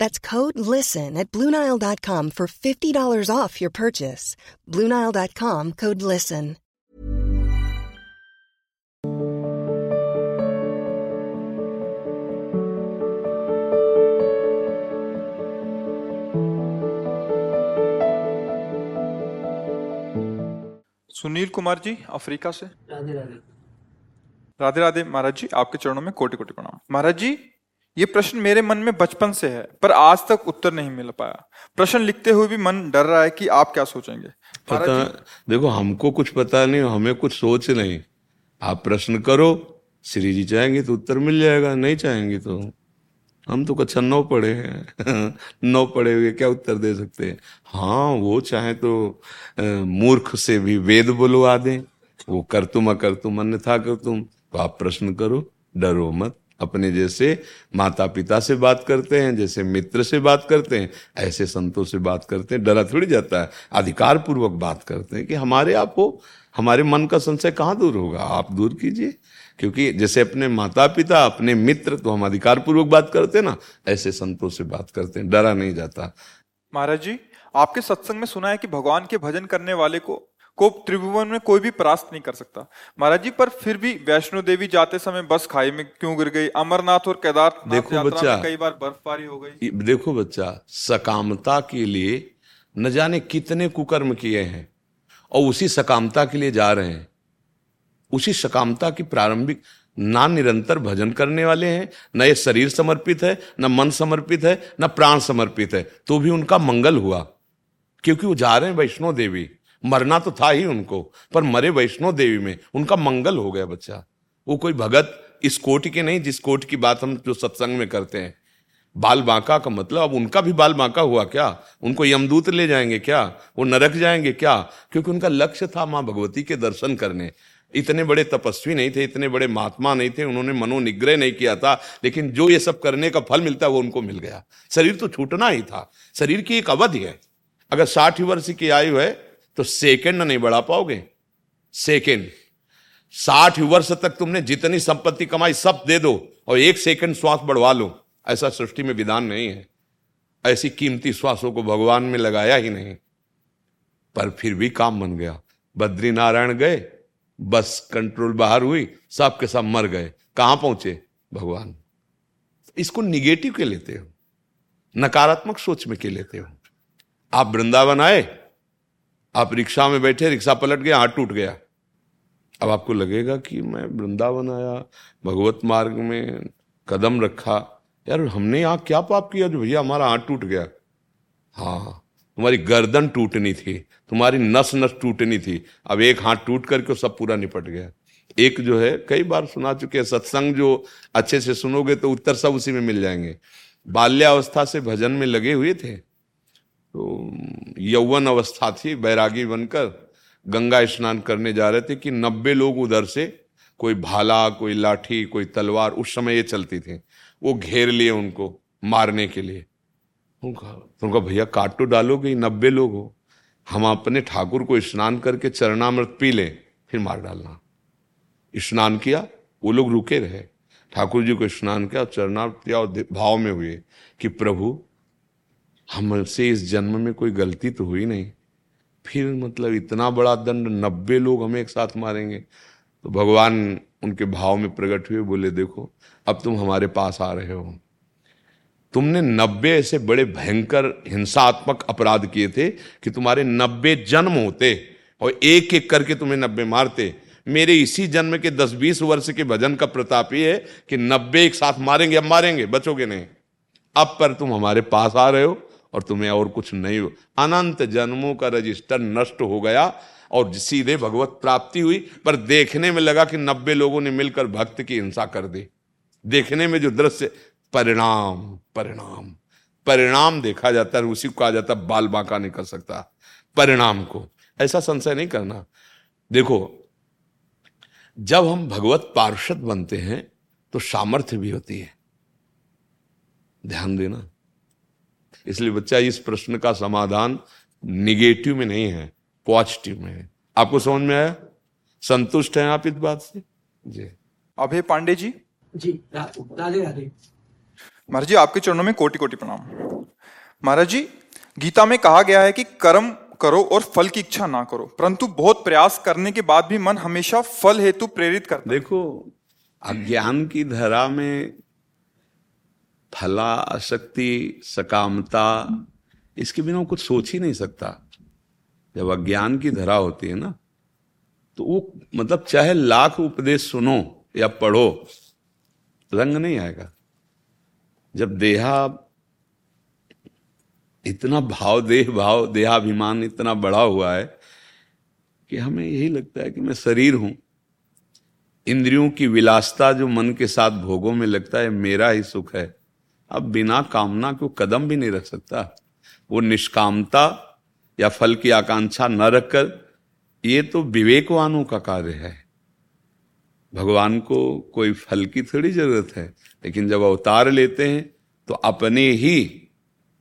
That's code LISTEN at Bluenile.com for $50 off your purchase. Bluenile.com code LISTEN. Sunil Kumar ji Africa से राधे राधे राधे राधे महाराज जी आपके चरणों में कोटि कोटि प्रणाम महाराज जी ये प्रश्न मेरे मन में बचपन से है पर आज तक उत्तर नहीं मिल पाया। प्रश्न लिखते हुए भी मन डर रहा है कि आप क्या सोचेंगे। पता देखो हमको कुछ पता नहीं हमें कुछ सोच नहीं। आप प्रश्न करो श्री जी चाहेंगे तो उत्तर मिल जाएगा नहीं चाहेंगे तो हम तो कच्छा नौ पढ़े हैं। नौ पढ़े हुए क्या उत्तर दे सकते हैं? हाँ वो चाहे तो मूर्ख से भी वेद बुलवा दें। वो कर तुम अकर तुम अन्यथा कर तुम। तो आप प्रश्न करो डरो मत। अपने जैसे माता पिता से बात करते हैं, जैसे मित्र से बात करते हैं, ऐसे संतों से बात करते हैं, डरा थोड़ी जाता है। अधिकार पूर्वक बात करते हैं कि हमारे आप हो, हमारे मन का संशय कहाँ दूर होगा? आप दूर कीजिए। क्योंकि जैसे अपने माता पिता अपने मित्र तो हम अधिकार पूर्वक बात करते हैं ना, ऐसे संतों से बात करते हैं, डरा नहीं जाता। महाराज जी, आपके सत्संग में सुना है कि भगवान के भजन करने वाले को को त्रिभुवन में कोई भी परास्त नहीं कर सकता। महाराज जी पर फिर भी वैष्णो देवी जाते समय बस खाई में क्यों गिर गई? अमरनाथ और केदारनाथ देखो बच्चा, कई बार बर्फबारी हो गई। देखो बच्चा सकामता के लिए न जाने कितने कुकर्म किए हैं और उसी सकामता के लिए जा रहे हैं। उसी सकामता की प्रारंभिक ना निरंतर भजन करने वाले हैं न ये शरीर समर्पित है न मन समर्पित है न प्राण समर्पित है। तो भी उनका मंगल हुआ क्योंकि वो जा रहे हैं वैष्णो देवी। मरना तो था ही उनको, पर मरे वैष्णो देवी में, उनका मंगल हो गया बच्चा। वो कोई भगत इस कोटि के नहीं, जिस कोटि की बात हम जो सत्संग में करते हैं। बाल बांका का मतलब अब उनका भी बाल बांका हुआ क्या? उनको यमदूत ले जाएँगे क्या? वो नरक जाएँगे क्या? क्योंकि उनका लक्ष्य था माँ भगवती के दर्शन करने। इतने बड़े तपस्वी नहीं थे, इतने बड़े महात्मा नहीं थे, उन्होंने मनोनिग्रह नहीं किया था, लेकिन जो ये सब करने का फल मिलता है, वो उनको मिल गया। शरीर तो छूटना ही था। शरीर की एक अवधि है। अगर साठ वर्ष की आयु है तो सेकंड नहीं बढ़ा पाओगे। सेकेंड। साठ वर्ष तक तुमने जितनी संपत्ति कमाई सब दे दो और एक सेकंड श्वास बढ़वा लो। ऐसा सृष्टि में विधान नहीं है। ऐसी कीमती श्वासों को भगवान में लगाया ही नहीं। पर फिर भी काम बन गया। बद्री नारायण गए, बस कंट्रोल बाहर हुई सब के सब मर गए। कहाँ पहुँचे? भगवान। इसको निगेटिव के लेते हो, नकारात्मक सोच में के लेते हो। आप वृंदावन आए आप रिक्शा में बैठे, रिक्शा पलट गया, हाथ टूट गया। अब आपको लगेगा कि मैं वृंदावन आया, भगवत मार्ग में कदम रखा। यार, हमने यहाँ क्या पाप किया जो भैया हमारा हाथ टूट गया? हाँ तुम्हारी गर्दन टूटनी थी, तुम्हारी नस नस टूटनी थी। अब एक हाथ टूट करके सब पूरा निपट गया। एक जो है, कई बार सुना चुके हैं, सत्संग जो अच्छे से सुनोगे तो उत्तर सब उसी में मिल जाएँगे। बाल्यावस्था से भजन में लगे हुए थे। तो यौवन अवस्था थी बैरागी बनकर गंगा स्नान करने जा रहे थे कि नब्बे लोग उधर से कोई भाला कोई लाठी कोई तलवार उस समय ये चलती थी। वो घेर लिए उनको मारने के लिए। उनका तो उनका भैया काट तो डालोगे नब्बे लोग हो। हम अपने ठाकुर को स्नान करके चरणामृत पी लें फिर मार डालना। स्नान किया वो लोग रुके रहे। ठाकुर जी को स्नान किया और चरणामृत किया और भाव में हुए कि प्रभु हमसे इस जन्म में कोई गलती तो हुई नहीं। फिर मतलब इतना बड़ा दंड, नब्बे लोग हमें एक साथ मारेंगे। तो भगवान उनके भाव में प्रकट हुए, बोले, देखो, अब तुम हमारे पास आ रहे हो। तुमने नब्बे ऐसे बड़े भयंकर, हिंसात्मक अपराध किए थे कि तुम्हारे नब्बे जन्म होते और एक एक करके तुम्हें नब्बे मारते। मेरे इसी जन्म के दस बीस वर्ष के भजन का प्रताप ये है कि नब्बे एक साथ मारेंगे, अब मारेंगे, बचोगे नहीं। अब पर तुम हमारे पास आ रहे हो और तुम्हें और कुछ नहीं हो। अनंत जन्मों का रजिस्टर नष्ट हो गया और सीधे भगवत प्राप्ति हुई, पर देखने में लगा कि नब्बे लोगों ने मिलकर भक्त की हिंसा कर दी। देखने में जो दृश्य, परिणाम परिणाम परिणाम देखा जाता है उसी को कहा जाता है बाल बांका नहीं कर सकता। परिणाम को। ऐसा संशय नहीं करना। देखो, जब हम भगवत पार्षद बनते हैं तो सामर्थ्य भी होती है। ध्यान देना। इसलिए बच्चा इस प्रश्न का समाधान निगेटिव में नहीं है पॉजिटिव में है। आपको समझ में आया? संतुष्ट हैं आप इस बात से? जी। अभय पांडे जी? जी राधे राधे महाराज जी आपके चरणों में कोटि कोटि प्रणाम। महाराज जी गीता में कहा गया है कि कर्म करो और फल की इच्छा ना करो परंतु बहुत प्रयास करने के बाद भी मन हमेशा फल हेतु प्रेरित करता देखो अज्ञान की धरा में फला, आसक्ति, सकामता, इसके बिना कुछ सोच ही नहीं सकता। जब अज्ञान की धरा होती है ना तो वो मतलब चाहे लाख उपदेश सुनो या पढ़ो, रंग नहीं आएगा। जब देहा, इतना भाव, देह भाव, देहाभिमान इतना बड़ा हुआ है कि हमें यही लगता है कि मैं शरीर हूँ। इंद्रियों की विलासता जो मन के साथ भोगों में लगता है, मेरा ही सुख है। अब बिना कामना को कदम भी नहीं रख सकता। वो निष्कामता या फल की आकांक्षा न रखकर, ये तो विवेकवानों का कार्य है। भगवान को कोई फल की थोड़ी ज़रूरत है, लेकिन जब अवतार लेते हैं तो अपने ही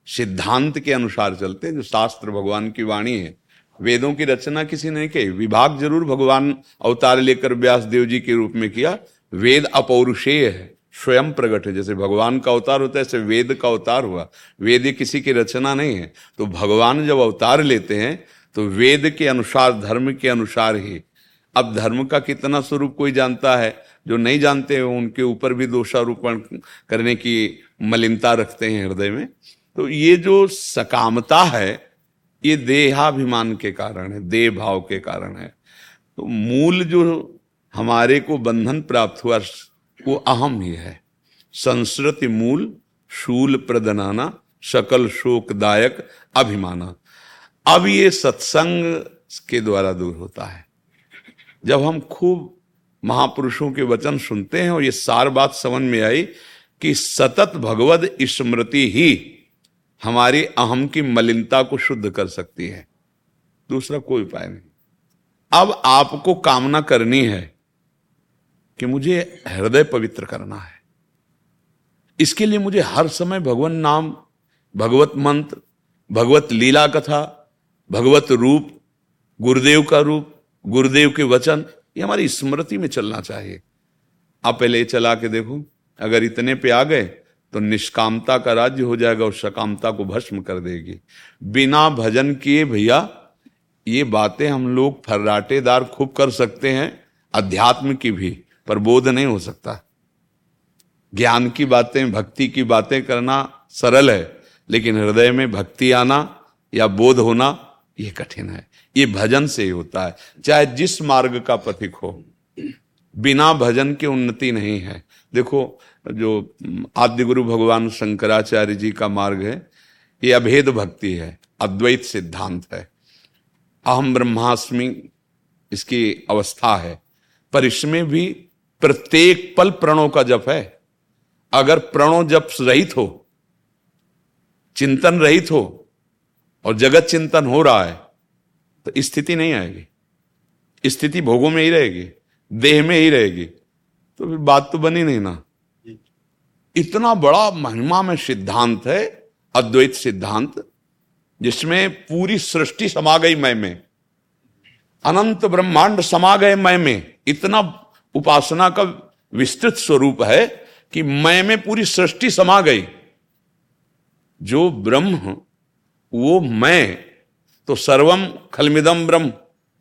सिद्धांत के अनुसार चलते हैं, जो शास्त्र भगवान की वाणी है। वेदों की रचना किसी ने कही विभाग ज़रूर भगवान अवतार लेकर व्यास देव जी के रूप में किया। वेद अपौरुषेय है। स्वयं प्रकट है। जैसे भगवान का अवतार होता है, ऐसे वेद का अवतार हुआ। वेद किसी की रचना नहीं है। तो भगवान जब अवतार लेते हैं तो वेद के अनुसार, धर्म के अनुसार ही। अब धर्म का कितना स्वरूप कोई जानता है? जो नहीं जानते हैं, उनके ऊपर भी दोषारोपण करने की मलिनता रखते हैं हृदय में। तो ये जो सकामता है, ये देहाभिमान के कारण है देह भाव के कारण है। तो मूल जो हमारे को बंधन प्राप्त हुआ वो अहम ही है। संस्कृति मूल, शूल प्रदनाना सकल शोकदायक अभिमाना। अब ये सत्संग के द्वारा दूर होता है। जब हम खूब महापुरुषों के वचन सुनते हैं और ये सार बात समझ में आई कि सतत भगवत स्मृति ही हमारी अहम की मलिनता को शुद्ध कर सकती है। दूसरा कोई उपाय नहीं। अब आपको कामना करनी है कि मुझे हृदय पवित्र करना है। इसके लिए मुझे हर समय भगवान नाम, भगवत मंत्र, भगवत लीला कथा, भगवत रूप, गुरुदेव का रूप, गुरुदेव के वचन, ये हमारी स्मृति में चलना चाहिए। आप पहले चला के देखो, अगर इतने पे आ गए तो निष्कामता का राज्य हो जाएगा और सकामता को भस्म कर देगी। बिना भजन किए भैया, ये बातें हम लोग फर्राटेदार खूब कर सकते हैं, अध्यात्म की भी। पर बोध नहीं हो सकता। ज्ञान की बातें, भक्ति की बातें करना सरल है, लेकिन हृदय में भक्ति आना या बोध होना यह कठिन है। ये भजन से ही होता है, चाहे जिस मार्ग का पथिक हो। बिना भजन के उन्नति नहीं है। देखो, जो आद्य गुरु भगवान शंकराचार्य जी का मार्ग है, ये अभेद भक्ति है, अद्वैत सिद्धांत है। अहम ब्रह्मास्मि, इसकी अवस्था है। पर इसमें भी प्रत्येक पल प्रणों का जप है। अगर प्रणो जप रहित हो चिंतन रहित हो और जगत चिंतन हो रहा है तो स्थिति नहीं आएगी। स्थिति भोगों में ही रहेगी देह में ही रहेगी। तो फिर बात तो बनी नहीं ना। इतना बड़ा महिमा में सिद्धांत है अद्वैत सिद्धांत जिसमें पूरी सृष्टि समा गई मैं में। अनंत ब्रह्मांड समा गए मैं में। इतना उपासना का विस्तृत स्वरूप है कि मैं में पूरी सृष्टि समा गई। जो ब्रह्म, वो मैं तो सर्वम खलमिदम ब्रह्म।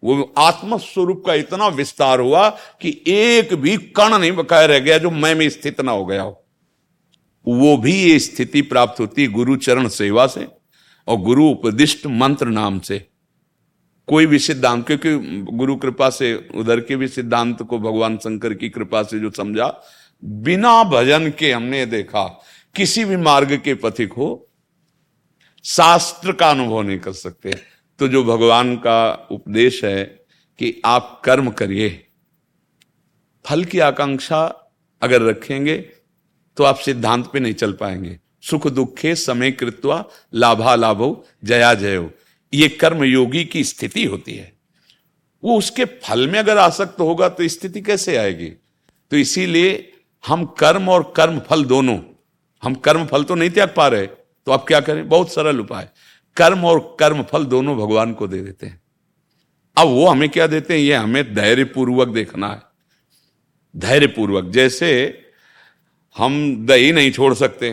वो आत्म स्वरूप का इतना विस्तार हुआ कि एक भी कण नहीं बकाया रह गया जो मैं में स्थित ना हो गया हो। वो भी ये स्थिति प्राप्त होती गुरु चरण सेवा से और गुरु उपदिष्ट मंत्र नाम से। कोई भी सिद्धांत, क्योंकि गुरु कृपा से, उधर के भी सिद्धांत को भगवान शंकर की कृपा से जो समझा, बिना भजन के हमने देखा, किसी भी मार्ग के पथिक हो, शास्त्र का अनुभव नहीं कर सकते। तो जो भगवान का उपदेश है कि आप कर्म करिए, फल की आकांक्षा अगर रखेंगे तो आप सिद्धांत पे नहीं चल पाएँगे। सुख दुखे समय कृत्वा लाभा लाभो जया जयो। ये कर्म योगी की स्थिति होती है। वो उसके फल में अगर आसक्त होगा तो स्थिति कैसे आएगी? तो इसीलिए हम कर्म और कर्म फल दोनों, हम कर्म फल तो नहीं त्याग पा रहे तो आप क्या करें? बहुत सरल उपाय। कर्म और कर्म फल दोनों भगवान को दे देते हैं। अब वो हमें क्या देते हैं? ये हमें धैर्य पूर्वक देखना है। धैर्य पूर्वक जैसे हम दही नहीं छोड़ सकते,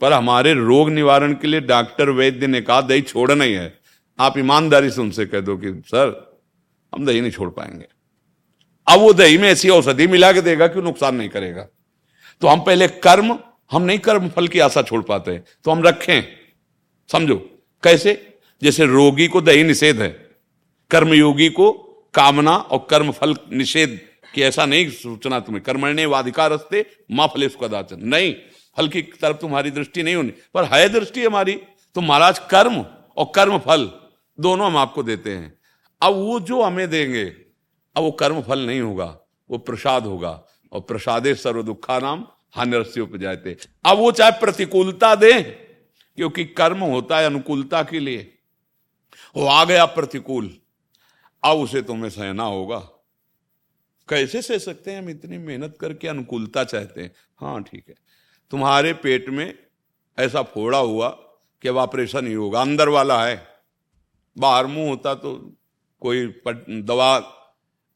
पर हमारे रोग निवारण के लिए डॉक्टर वैद्य ने कहा, दही छोड़ना ही है। आप ईमानदारी से उनसे कह दो कि, सर, हम दही नहीं छोड़ पाएँगे। अब वो दही में ऐसी औषधि मिला के देगा कि नुकसान नहीं करेगा। तो हम पहले कर्म, हम नहीं कर्म फल की आशा छोड़ पाते हैं। तो हम रखें। समझो? कैसे? जैसे रोगी को दही निषेध है। कर्मयोगी को कामना और कर्म फल निषेध कि ऐसा नहीं सोचना तुम्हें। कर्मण्य वाधिकार रस्ते माँ फले दाचन नहीं, फल की तरफ़ तुम्हारी दृष्टि नहीं होनी। पर है दृष्टि हमारी। तो महाराज, कर्म और कर्म फल। दोनों हम आपको देते हैं। अब वो जो हमें देंगे, अब वो कर्म फल नहीं होगा, वो प्रसाद होगा और प्रसादे सर्व दुखा नाम हानिरस्य उपजाते अब वो चाहे प्रतिकूलता दे, क्योंकि कर्म होता है अनुकूलता के लिए। वो आ गया प्रतिकूल, अब उसे तुम्हें सहना होगा। कैसे सह सकते हैं हम? इतनी मेहनत करके अनुकूलता चाहते हैं। हाँ ठीक है। तुम्हारे पेट में ऐसा फोड़ा हुआ कि अब ऑपरेशन ही होगा, अंदर वाला है। बाहर मुँह होता तो कोई दवा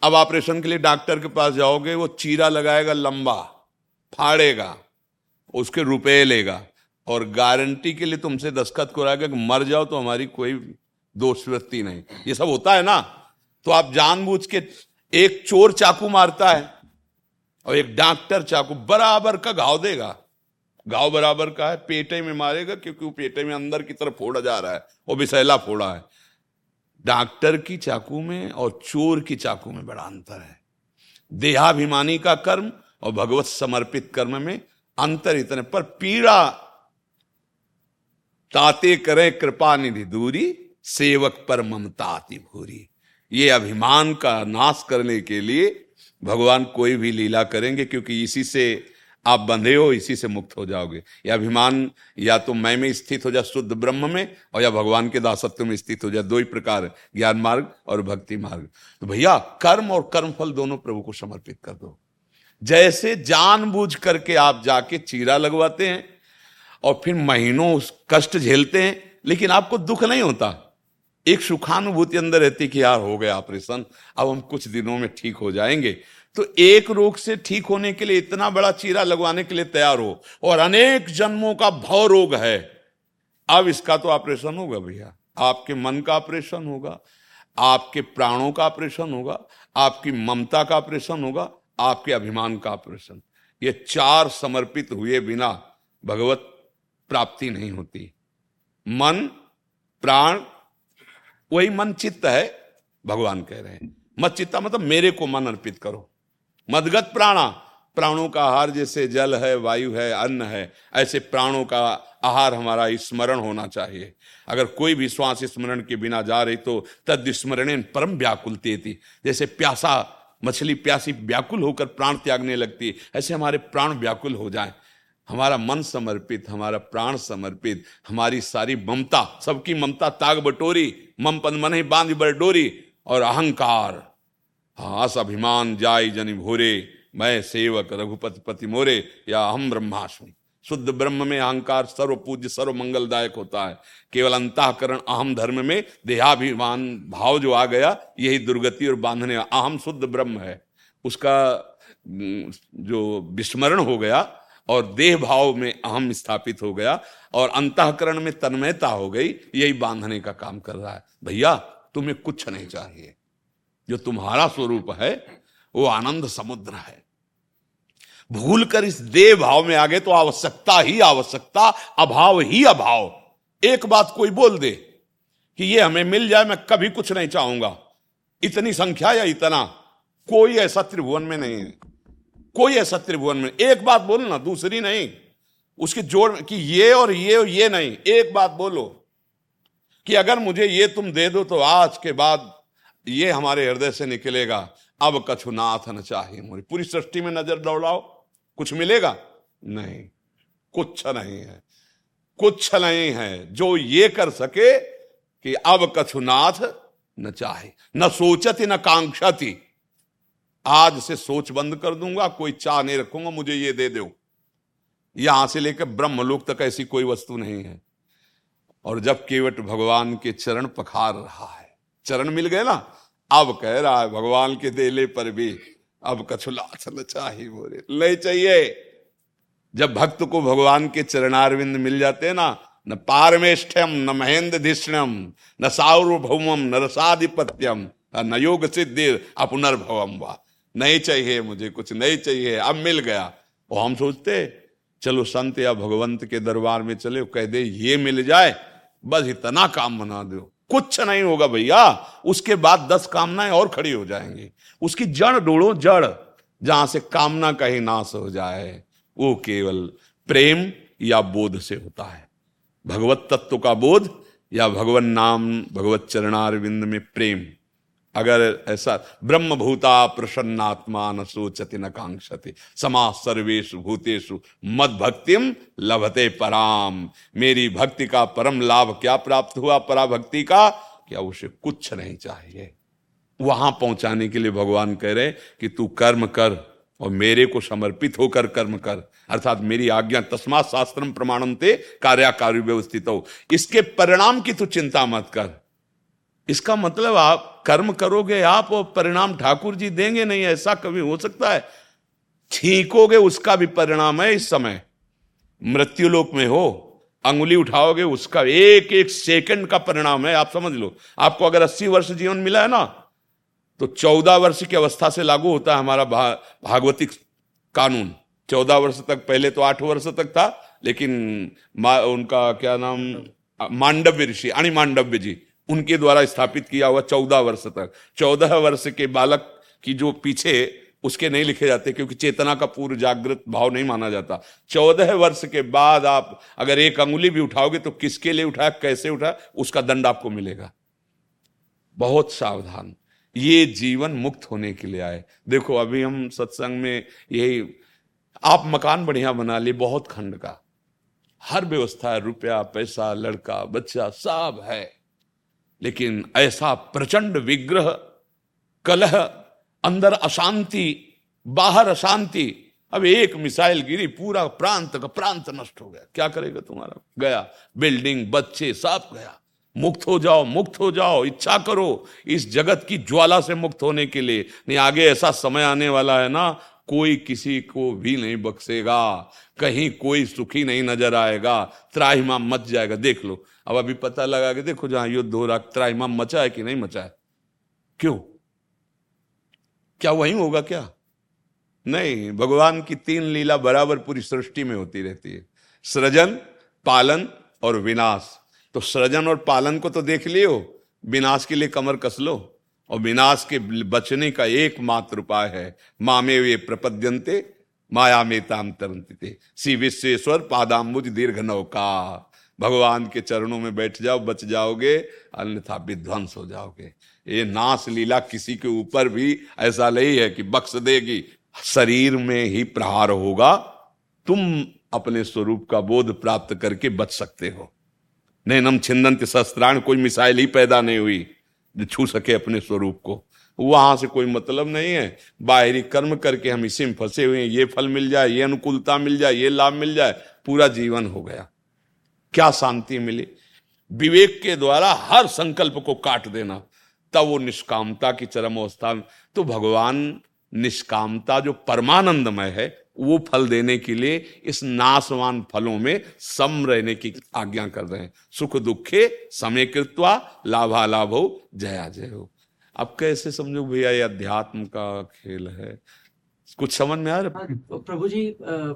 अब ऑपरेशन के लिए डॉक्टर के पास जाओगे, वो चीरा लगाएगा लंबा, फाड़ेगा, उसके रुपए लेगा। और गारंटी के लिए तुमसे दस्खत कराएगा कि मर जाओ तो हमारी कोई दोष व्यक्ति नहीं। ये सब होता है ना? तो आप जानबूझ के एक चोर चाकू मारता है और एक डॉक्टर चाकू बराबर का घाव देगा। घाव बराबर का है, पेटे में मारेगा क्योंकि वो पेटे में अंदर की तरफ़ फोड़ा जा रहा है, वो विषैला फोड़ा है। डॉक्टर की चाकू में और चोर की चाकू में बड़ा अंतर है। देहाभिमानी का कर्म और भगवत समर्पित कर्म में अंतर इतने पर पीड़ा। ताते करे कृपा निधि दूरी, सेवक पर ममता भूरी। ये अभिमान का नाश करने के लिए भगवान कोई भी लीला करेंगे, क्योंकि इसी से आप बंधे हो, इसी से मुक्त हो जाओगे। या अभिमान, या तो मैं में स्थित हो जाए शुद्ध ब्रह्म में, और या भगवान के दासत्व में स्थित हो जाए दो ही प्रकार, ज्ञान मार्ग और भक्ति मार्ग। तो भैया, कर्म और कर्म फल दोनों प्रभु को समर्पित कर दो। जैसे जानबूझ करके आप जाके चीरा लगवाते हैं, और फिर महीनों उस कष्ट झेलते हैं, लेकिन आपको दुख नहीं होता। एक सुखानुभूति अंदर रहती कि यार, हो गया ऑपरेशन, अब हम कुछ दिनों में ठीक हो जाएँगे। तो एक रोग से ठीक होने के लिए इतना बड़ा चीरा लगवाने के लिए तैयार हो। और अनेक जन्मों का भव रोग है। अब इसका तो ऑपरेशन होगा भैया। आपके मन का ऑपरेशन होगा, आपके प्राणों का ऑपरेशन होगा, आपकी ममता का ऑपरेशन होगा, आपके अभिमान का ऑपरेशन। ये चार समर्पित हुए बिना भगवत प्राप्ति नहीं होती। मन, प्राण, वही मन चित्त है, भगवान कह रहे हैं। मत चित्ता मतलब मेरे को मन अर्पित करो। मदगत प्राणा। प्राणों का आहार जैसे जल है, वायु है, अन्न है, ऐसे प्राणों का आहार हमारा स्मरण होना चाहिए। अगर कोई भी श्वास स्मरण के बिना जा रही तो तद स्मरण परम व्याकुलती थी जैसे प्यासा, मछली प्यासी व्याकुल होकर प्राण त्यागने लगती, ऐसे हमारे प्राण व्याकुल हो जाए। हमारा मन समर्पित, हमारा प्राण समर्पित, हमारी सारी ममता, सबकी ममता ताग बटोरी मम पद मन ही बाँध बड़ डोरी और अहंकार। हास अभिमान जाय जनि भोरे, मैं सेवक रघुपति पति मोरे, या हम ब्रह्मास्मि। शुद्ध ब्रह्म में अहंकार सर्व पूज्य सर्व मंगलदायक होता है। केवल अंतकरण अहम धर्म में देहाभिमान भाव जो आ गया, यही दुर्गति और बांधने अहम शुद्ध ब्रह्म है। उसका जो विस्मरण हो गया और देह भाव में अहम स्थापित हो गया और अंतकरण में तन्मयता हो गई, यही बांधने का काम कर रहा है। भैया, तुम्हें कुछ नहीं चाहिए। जो तुम्हारा स्वरूप है, वो आनंद समुद्र है। भूल कर इस देह भाव में आ गए तो आवश्यकता ही आवश्यकता, अभाव ही अभाव। एक बात कोई बोल दे कि ये हमें मिल जाए, मैं कभी कुछ नहीं चाहूँगा। इतनी संख्या या इतना? कोई ऐसा त्रिभुवन में नहीं है। कोई ऐसा त्रिभुवन में एक बात बोलो ना दूसरी नहीं। उसके जोड़ कि ये और ये और ये नहीं। एक बात बोलो कि अगर मुझे ये तुम दे दो तो आज के बाद ये हमारे हृदय से निकलेगा। अब कछुनाथ न चाहिए मुझे पूरी सृष्टि में नज़र दौड़ाओ। कुछ मिलेगा? नहीं। कुछ नहीं है। कुछ नहीं है। जो ये कर सके कि अब कछुनाथ न चाहे। न सोचती, न कांक्षती। आज से सोच बंद कर दूँगा। कोई चाह नहीं रखूँगा। मुझे ये दे दो। यहाँ से लेकर ब्रह्मलोक तक ऐसी कोई वस्तु नहीं है। और जब केवट भगवान के चरण पखार रहा है चरण मिल गए ना। अब कह रहा है, भगवान के देले पर भी अब कछुला चल चाहिए बोले ले चाहिए। जब भक्त को भगवान के चरणारविंद मिल जाते हैं ना, न पारमेष्ठ्यम, न महेंद्र धिष्णम न सार्वभौमम, न रसाधिपत्यम, न योग सिद्धि, अपुनर्भवम वाह नहीं चाहिए मुझे कुछ, नहीं चाहिए। अब मिल गया। और हम सोचते, चलो संत या भगवंत के दरबार में चले, कह दे, ये मिल जाए, बस इतना काम बना दो। कुछ नहीं होगा भैया। उसके बाद दस कामनाएँ और खड़ी हो जाएँगी। उसकी जड़ डोड़ो जड़। जहाँ से कामना का ही नाश हो जाए, वो केवल प्रेम या बोध से होता है। भगवत तत्व का बोध या भगवान नाम, भगवत चरणारविंद में प्रेम। अगर ऐसा ब्रह्म भूता प्रसन्नात्मा न सोचति न कांक्षति, समा सर्वेश भूतेषु मद भक्तिम लभते पराम। मेरी भक्ति का परम लाभ क्या प्राप्त हुआ? परा भक्ति का क्या उसे कुछ नहीं चाहिए। वहाँ पहुँचाने के लिए भगवान कह रहे कि तू कर्म कर और मेरे को समर्पित होकर कर्म कर। अर्थात मेरी आज्ञा तस्मात शास्त्रम प्रमाणम ते कार्याकारी व्यवस्थित हो। इसके परिणाम की तू चिंता मत कर। इसका मतलब आप कर्म करोगे आप और परिणाम ठाकुर जी देंगे नहीं ऐसा कभी हो सकता है? छींकोगे उसका भी परिणाम है इस समय। मृत्यु लोक में हो अंगुली उठाओगे उसका एक एक सेकंड का परिणाम है आप समझ लो। आपको अगर अस्सी वर्ष जीवन मिला है ना तो चौदह वर्ष की अवस्था से लागू होता है हमारा भा, भागवतिक कानून। चौदह वर्ष तक पहले तो आठ वर्ष तक था लेकिन उनका क्या नाम? मांडव्य ऋषि अणि मांडव्य जी। उनके द्वारा स्थापित किया हुआ चौदह वर्ष तक। चौदह वर्ष के बालक की जो पीछे, उसके नहीं लिखे जाते क्योंकि चेतना का पूर्व जागृत भाव नहीं माना जाता। चौदह वर्ष के बाद आप अगर एक अंगुली भी उठाओगे तो किसके लिए उठाया, कैसे उठाया, उसका दंड आपको मिलेगा। बहुत सावधान। ये जीवन मुक्त होने के लिए आए। देखो, अभी हम सत्संग में यही, आप मकान बढ़िया बना लिए, बहुत खंड का। हर व्यवस्था, रुपया, पैसा, लड़का, बच्चा, सब है। लेकिन ऐसा प्रचंड विग्रह, कलह, अंदर अशांति, बाहर अशांति, अब एक मिसाइल गिरी, पूरा प्रांत का प्रांत नष्ट हो गया। क्या करेगा तुम्हारा? गया। बिल्डिंग, बच्चे, सब गया। मुक्त हो जाओ, मुक्त हो जाओ, इच्छा करो इस जगत की ज्वाला से मुक्त होने के लिए। नहीं, आगे ऐसा समय आने वाला है ना, कोई किसी को भी नहीं बख्सेगा कहीं कोई सुखी नहीं नज़र आएगा, त्राहिमा मच जाएगा। देख लो अब अभी पता लगा के देखो जहाँ युद्ध हो रहा त्राहिमा मचा है कि नहीं मचा है? क्यों? क्या वही होगा क्या? नहीं, भगवान की तीन लीला बराबर पूरी सृष्टि में होती रहती है। सृजन, पालन और विनाश। तो सृजन और पालन को तो देख लियो, विनाश के लिए कमर कस लो, और विनाश के बचने का एकमात्र उपाय है, मामे वे प्रपद्यंते माया में ताम तरंते श्री विश्वेश्वर पादाम्बुज दीर्घ नौका। भगवान के चरणों में बैठ जाओ, बच जाओगे, अन्यथा विध्वंस हो जाओगे। ये नाश लीला किसी के ऊपर भी ऐसा नहीं है कि बख्श देगी। शरीर में ही प्रहार होगा, तुम अपने स्वरूप का बोध प्राप्त करके बच सकते हो। नहीं नैनम छिंदंत शस्त्राण, कोई मिसाइल ही पैदा नहीं हुई जो छू सके अपने स्वरूप को। वहाँ से कोई मतलब नहीं है। बाहरी कर्म करके हम इसी में फंसे हुए हैं। ये फल मिल जाए, ये अनुकूलता मिल जाए, ये लाभ मिल जाए, पूरा जीवन हो गया। क्या शांति मिली? विवेक के द्वारा हर संकल्प को काट देना। तब वो निष्कामता की चरम अवस्था में तो भगवान निष्कामता जो परमानंदमय है वो फल देने के लिए इस नाशवान फलों में सम रहने की आज्ञा कर रहे हैं। सुख दुखे समय कृत्वा लाभा लाभ हो जया जय। हो अब कैसे समझो भैया ये अध्यात्म का खेल है? कुछ समझ में आ रहा हाँ, तो प्रभु जी आ,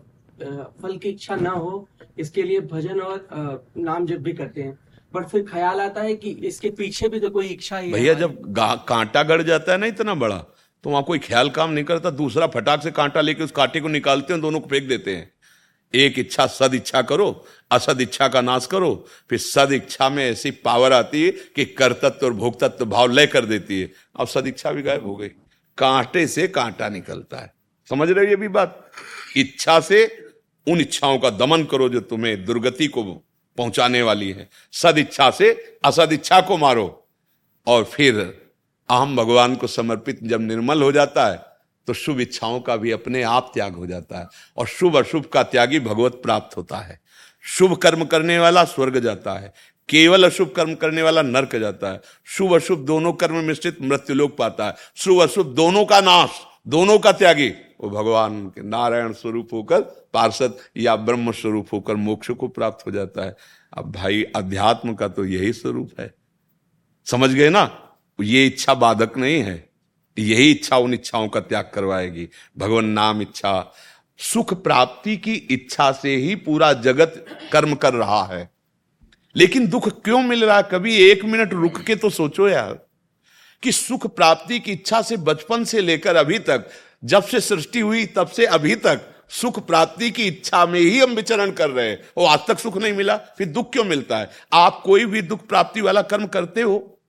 फल की इच्छा ना हो इसके लिए भजन और नाम जप भी करते हैं। पर फिर ख्याल आता है कि इसके पीछे भी तो कोई इच्छा ही भैया जब कांटा गड़ जाता है ना इतना बड़ा तो वहाँ कोई ख्याल काम नहीं करता दूसरा फटाक से कांटा लेके उस कांटे को निकालते हैं दोनों को फेंक देते हैं। एक इच्छा सद इच्छा करो असद इच्छा का नाश करो फिर सद इच्छा में ऐसी पावर आती है कि कर्तत्व और भोक्तत्व भाव लय कर देती है। अब सद इच्छा भी गायब हो गई। कांटे से कांटा निकलता है। समझ रहे हो ये भी बात? इच्छा से उन इच्छाओं का दमन करो जो तुम्हें दुर्गति को पहुँचाने वाली है। सद इच्छा से असद इच्छा को मारो। और फिर अहम भगवान को समर्पित जब निर्मल हो जाता है तो शुभ इच्छाओं का भी अपने आप त्याग हो जाता है और शुभ अशुभ का त्यागी भगवत प्राप्त होता है। शुभ कर्म करने वाला स्वर्ग जाता है। केवल अशुभ कर्म करने वाला नरक जाता है। शुभ अशुभ दोनों कर्म मिश्रित मृत्यु लोक पाता है। शुभ अशुभ दोनों का नाश, दोनों का त्यागी वो भगवान के नारायण स्वरूप होकर, पार्षद या ब्रह्म स्वरूप होकर मोक्ष को प्राप्त हो जाता है। अब भाई, अध्यात्म का तो यही स्वरूप है। समझ गए ना? ये इच्छा बाधक नहीं है। यही इच्छा उन इच्छाओं का त्याग करवाएगी। भगवान नाम इच्छा, सुख प्राप्ति की इच्छा से ही पूरा जगत कर्म कर रहा है। लेकिन दुख क्यों मिल रहा? है कभी एक मिनट रुक के तो सोचो यार। कि सुख प्राप्ति की इच्छा से बचपन से लेकर अभी तक जब से सृष्टि हुई, तब से अभी तक सुख प्राप्ति की इच्छा में ही हम विचरण कर रहे हैं। और आज तक सुख नहीं मिला, फिर दुख क्यों मिलता है? आप कोई भी दुख प्राप्ति वाला कर्म करते हो?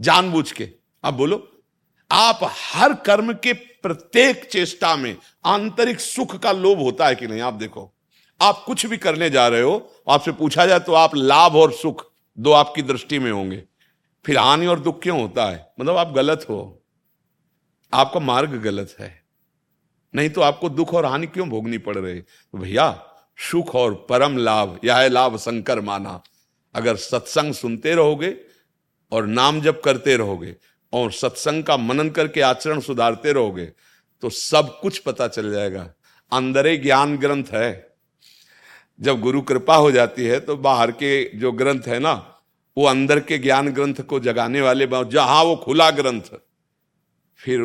जानबूझ के आप बोलो, आप हर कर्म के प्रत्येक चेष्टा में आंतरिक सुख का लोभ होता है कि नहीं? आप देखो, आप कुछ भी करने जा रहे हो, आपसे पूछा जाए तो आप लाभ और सुख दो आपकी दृष्टि में होंगे। फिर हानि और दुख क्यों होता है? मतलब आप गलत हो। आपका मार्ग गलत है। नहीं तो आपको दुख और हानि क्यों भोगनी पड़ रही? तो भैया, सुख और परम लाभ, यह लाभ शंकर माना। अगर सत्संग सुनते रहोगे और नाम जप करते रहोगे और सत्संग का मनन करके आचरण सुधारते रहोगे तो सब कुछ पता चल जाएगा। अंदर ज्ञान ग्रंथ है। जब गुरु कृपा हो जाती है तो बाहर के जो ग्रंथ है ना, वो अंदर के ज्ञान ग्रंथ को जगाने वाले, जहाँ वो खुला ग्रंथ फिर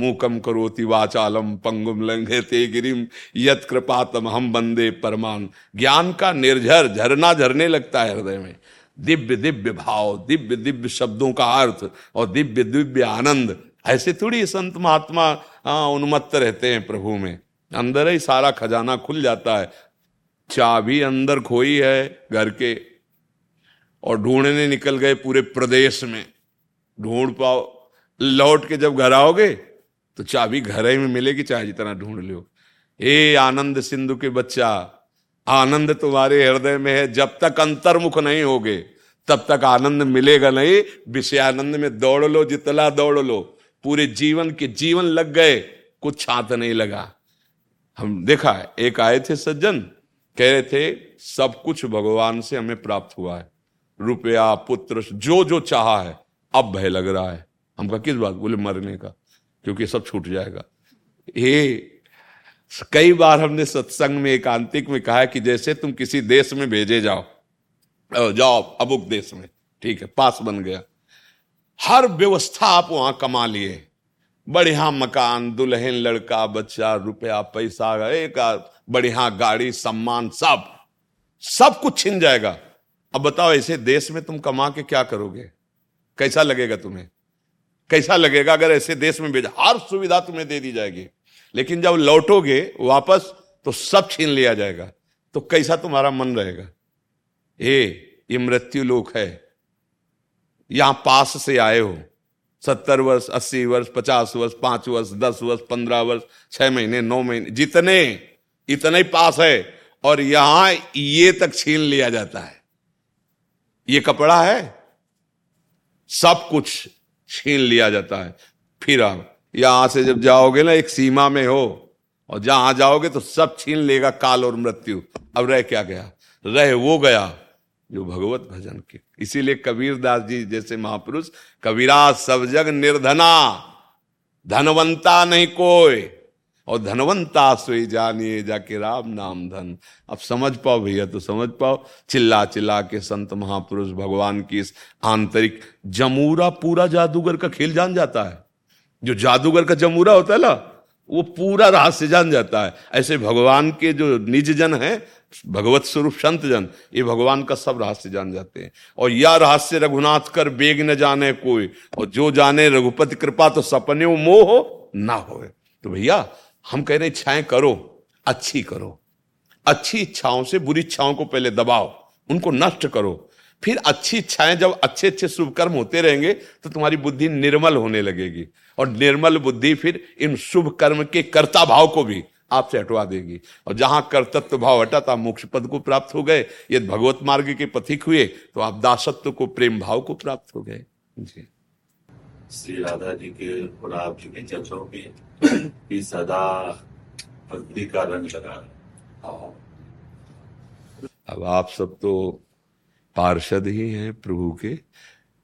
मूकम करोति वाचालम पंगुम लंघे गिरिम, यत कृपातम, हम बंदे परमान। ज्ञान का निर्झर, झरना झरने लगता है हृदय में। दिव्य दिव्य भाव, दिव्य दिव्य शब्दों का अर्थ और दिव्य दिव्य आनंद। ऐसे थोड़ी संत महात्मा उन्मत्त रहते हैं प्रभु में। अंदर ही सारा खजाना खुल जाता है। चाबी अंदर खोई है घर के और ढूँढने निकल गए पूरे प्रदेश में। ढूंढ पाओ लौट के जब घर आओगे तो चाबी घर ही में मिलेगी, चाहे जितना ढूंढ लो हे आनंद सिंधु के बच्चा, आनंद तुम्हारे हृदय में है। जब तक अंतर्मुख नहीं होगे, तब तक आनंद मिलेगा नहीं। विषय आनंद में दौड़ लो, जितना दौड़ लो। पूरे जीवन के जीवन लग गए, कुछ छात नहीं लगा। हम देखा, एक आए थे सज्जन, कह रहे थे, सब कुछ भगवान से हमें प्राप्त हुआ है। रुपया, पुत्र, जो जो चाहा है, अब भय लग रहा है। हमका किस बात बोले मरने का? क्योंकि सब छूट जाएगा। ये कई बार हमने सत्संग में, एकांतिक में कहा कि जैसे तुम किसी देश में भेजे जाओ जाओ अबुक देश में, ठीक है, पास बन गया। हर व्यवस्था आप वहाँ कमा लिए। बढ़िया मकान, दुल्हन, लड़का, बच्चा, रुपया, पैसा, एक बढ़िया गाड़ी, सम्मान, सब। सब कुछ छिन जाएगा। अब बताओ, ऐसे देश में तुम कमा के क्या करोगे? कैसा लगेगा तुम्हें? कैसा लगेगा अगर ऐसे देश में भेजा? हर सुविधा तुम्हें दे दी जाएगी। लेकिन जब लौटोगे वापस तो सब छीन लिया जाएगा। तो कैसा तुम्हारा मन रहेगा? ए, ये मृत्यु लोक है। यहाँ पास से आए हो। सत्तर वर्ष, अस्सी वर्ष, पचास वर्ष, पाँच वर्ष, दस वर्ष, पंद्रह वर्ष, छह महीने, नौ महीने, जितने, इतने ही पास है। और यहाँ ये तक छीन लिया जाता है। ये कपड़ा है। सब कुछ छीन लिया जाता है। फिर आप यहाँ से जब जाओगे ना, एक सीमा में हो, और जहाँ जाओगे तो सब छीन लेगा काल और मृत्यु। अब रह क्या गया? रह वो गया जो भगवत भजन के। इसीलिए कबीर दास जी जैसे महापुरुष कबीरा सब जग निर्धना, धनवंता नहीं कोई। और धनवंता सोई जानिए जाके राम नाम धन। अब समझ पाओ भैया तो समझ पाओ। चिल्ला चिल्ला के संत महापुरुष भगवान की इस आंतरिक जमूरा पूरा जादूगर का खेल जान जाता है। जो जादूगर का जमूरा होता है ना, वो पूरा रहस्य जान जाता है। ऐसे भगवान के जो निज जन है, भगवत स्वरूप संत जन, ये भगवान का सब रहस्य जान जाते हैं। और यह रहस्य रघुनाथ कर बेग न जाने कोई, और जो जाने रघुपति कृपा तो सपने मोह ना हो तो भैया हम कह रहे इच्छाएँ करो, अच्छी करो। अच्छी इच्छाओं से बुरी इच्छाओं को पहले दबाओ, उनको नष्ट करो। फिर अच्छी इच्छाएँ जब अच्छे अच्छे शुभ कर्म होते रहेंगे तो तुम्हारी बुद्धि निर्मल होने लगेगी। और निर्मल बुद्धि फिर इन शुभ कर्म के कर्ता भाव को भी आपसे हटवा देगी। और जहाँ कर्तत्व भाव हटा तो आप मोक्ष पद को प्राप्त हो गए। यदि भगवत मार्ग के पथिक हुए तो आप दासत्व को, प्रेम भाव को प्राप्त हो गए। जी। श्री राधा जी के और आप जी के चरणों में भी सदा भक्ति का रंग लगा अब आप सब तो पार्षद ही हैं प्रभु के।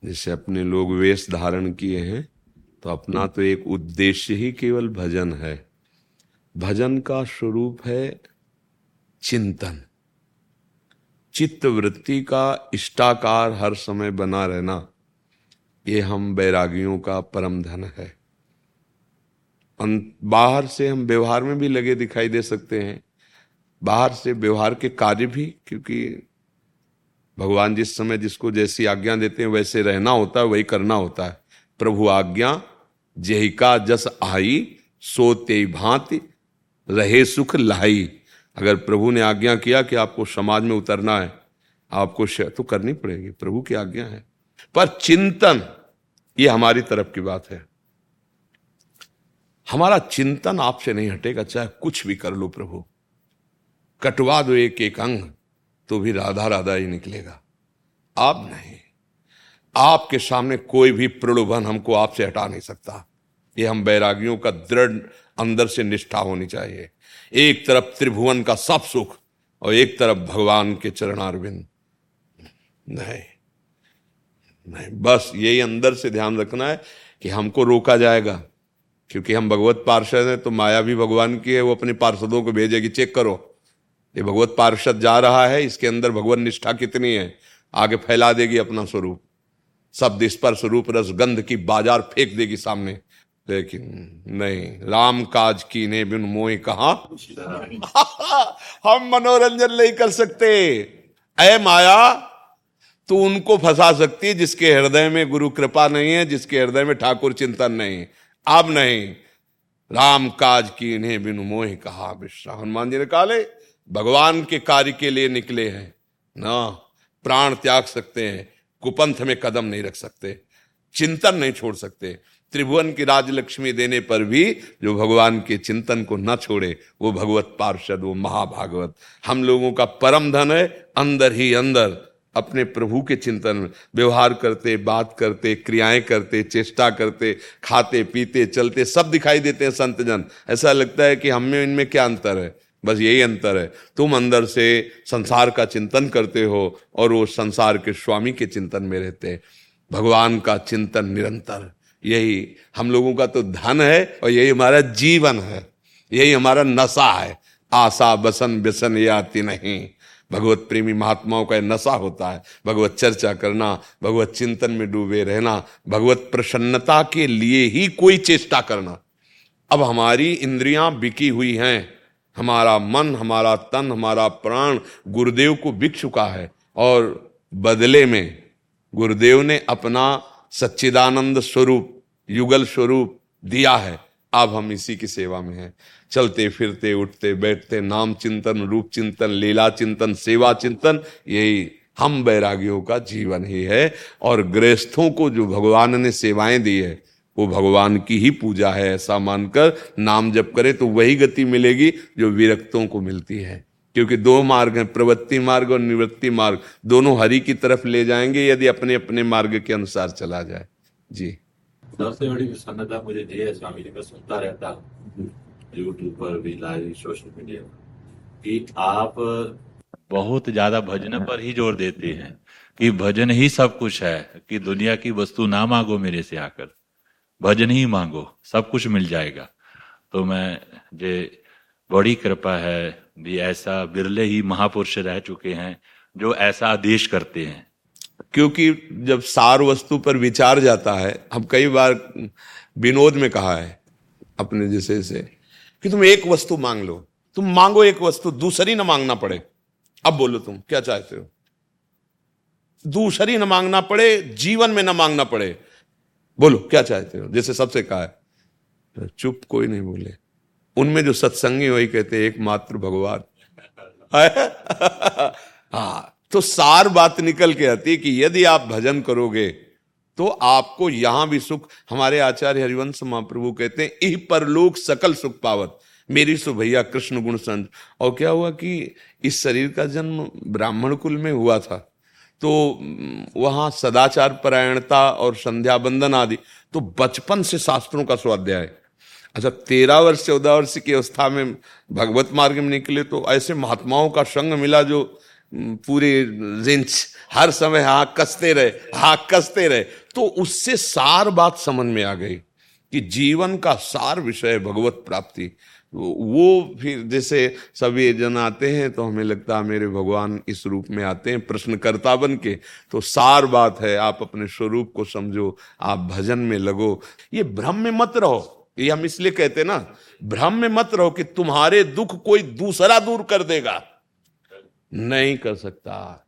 जैसे अपने लोग वेश धारण किए हैं तो अपना तो एक उद्देश्य ही केवल भजन है। भजन का स्वरूप है चिंतन। चित्त वृत्ति का इष्टाकार हर समय बना रहना। ये हम बैरागियों का परम धन है। बाहर से हम व्यवहार में भी लगे दिखाई दे सकते हैं। बाहर से व्यवहार के कार्य भी, क्योंकि भगवान जिस समय जिसको जैसी आज्ञा देते हैं, वैसे रहना होता है वही करना होता है। प्रभु आज्ञा, जेहिका जस आई सोते भांति, रहे सुख लाई अगर प्रभु ने आज्ञा किया कि आपको समाज में उतरना है, आपको तो करनी पड़ेगी। प्रभु की आज्ञा है। पर चिंतन ये हमारी तरफ़ की बात है। हमारा चिंतन आपसे नहीं हटेगा, चाहे कुछ भी कर लो प्रभु। कटवा दो एक एक अंग तो भी राधा राधा ही निकलेगा। आप नहीं। आपके सामने कोई भी प्रलोभन हमको आपसे हटा नहीं सकता। ये हम बैरागियों का दृढ़ अंदर से निष्ठा होनी चाहिए। एक तरफ़ त्रिभुवन का सब सुख, और एक तरफ़ भगवान के चरणारविंद। नहीं। नहीं, बस यही अंदर से ध्यान रखना है कि हमको रोका जाएगा, क्योंकि हम भगवत पार्षद हैं तो माया भी भगवान की है, वो अपने पार्षदों को भेजेगी, चेक करो। ये भगवत पार्षद जा रहा है, इसके अंदर भगवत निष्ठा कितनी है, आगे फैला देगी अपना स्वरूप। शब्द स्पर्श रूप रस गंध की बाज़ार फेंक देगी सामने। लेकिन नहीं, राम काज की ने बिन मोह कहा, हम मनोरंजन नहीं कर सकते। अय माया तू उनको फंसा सकती है जिसके हृदय में गुरु कृपा नहीं है, जिसके हृदय में ठाकुर चिंतन नहीं अब नहीं। राम काज की इन्हें बिन मोह कहा विश्रा हनुमान जी ने काले भगवान के कार्य के लिए निकले हैं। ना, प्राण त्याग सकते हैं। कुपंथ में कदम नहीं रख सकते। चिंतन नहीं छोड़ सकते। त्रिभुवन की राजलक्ष्मी देने पर भी जो भगवान के चिंतन को न छोड़े, वो भगवत पार्षद, वो महाभागवत। हम लोगों का परम धन है, अंदर ही अंदर। अपने प्रभु के चिंतन में। व्यवहार करते, बात करते, क्रियाएँ करते, चेष्टा करते, खाते, पीते, चलते, सब दिखाई देते हैं संत जन ऐसा लगता है कि हमें इनमें क्या अंतर है? बस यही अंतर है। तुम अंदर से संसार का चिंतन करते हो और वो संसार के स्वामी के चिंतन में रहते हैं। भगवान का चिंतन निरंतर। यही हम लोगों का तो धन है और यही हमारा जीवन है। यही हमारा नशा है। आशा बसन व्यसन ये नहीं। भगवत प्रेमी महात्माओं का नशा होता है। भगवत चर्चा करना, भगवत चिंतन में डूबे रहना, भगवत प्रसन्नता के लिए ही कोई चेष्टा करना। अब हमारी इंद्रियाँ बिकी हुई हैं। हमारा मन, हमारा तन, हमारा प्राण गुरुदेव को बिक चुका है। और बदले में गुरुदेव ने अपना सच्चिदानंद स्वरूप, युगल स्वरूप दिया है। अब हम इसी की सेवा में हैं। चलते, फिरते, उठते, बैठते, नाम चिंतन, रूप चिंतन, लीला चिंतन, सेवा चिंतन, यही हम बैरागियों का जीवन ही है। और गृहस्थों को जो भगवान ने सेवाएँ दी है, वो भगवान की ही पूजा है ऐसा मानकर नाम जप करे तो वही गति मिलेगी जो विरक्तों को मिलती है। क्योंकि दो मार्ग हैं, प्रवृत्ति मार्ग और निवृत्ति मार्ग। दोनों हरि की तरफ़ ले जाएँगे यदि अपने अपने मार्ग के अनुसार चला जाए। जी। सबसे बड़ी प्रसन्नता मुझे ये है स्वामी जी, मैं सुनता रहता हूँ। यूट्यूब पर भी लाइव सोशल मीडिया कि आप बहुत ज़्यादा भजन पर ही ज़ोर देते हैं, कि भजन ही सब कुछ है, कि दुनिया की वस्तु ना मांगो मेरे से आकर, भजन ही मांगो, सब कुछ मिल जाएगा। तो मैं, जे बड़ी कृपा है, भी ऐसा बिरले ही महापुरुष रह चुके हैं, जो ऐसा आदेश करते हैं। क्योंकि जब सार वस्तु पर विचार जाता है, हम कई बार विनोद में कहा है, अपने जैसे से, कि तुम एक वस्तु मांग लो। तुम मांगो एक वस्तु, दूसरी ना मांगना पड़े। अब बोलो तुम, क्या चाहते हो? दूसरी ना मांगना पड़े, जीवन में ना मांगना पड़े। बोलो, क्या चाहते हो? जैसे सबसे कहा है, चुप कोई नहीं बोले। उनमें जो सत्संगी वही कहते एकमात्र भगवान। हाँ तो सार बात निकल के आती कि यदि आप भजन करोगे तो आपको यहाँ भी सुख। हमारे आचार्य हरिवंश महाप्रभु कहते हैं, इह परलोक सकल सुख पावत। मेरी सो भैया कृष्ण गुण संत। और क्या हुआ कि इस शरीर का जन्म ब्राह्मण कुल में हुआ था। तो वहाँ सदाचार परायणता और संध्या बंदन आदि। तो बचपन से शास्त्रों का स्वाध्याय। अच्छा तेरह वर्ष, चौदह वर्ष की अवस्था में भगवत मार्ग में निकले तो ऐसे महात्माओं का संग मिला जो पूरे रिंच हर समय हा कसते रहे हा कसते रहे तो उससे सार बात समझ में आ गई कि जीवन का सार विषय भगवत प्राप्ति। वो फिर जैसे सभी जन आते हैं तो हमें लगता है मेरे भगवान इस रूप में आते हैं, प्रश्नकर्ता बन के तो सार बात है, आप अपने स्वरूप को समझो, आप भजन में लगो। ये भ्रम में मत रहो, ये हम इसलिए कहते ना, भ्रम में मत रहो कि तुम्हारे दुख कोई दूसरा दूर कर देगा। नहीं कर सकता।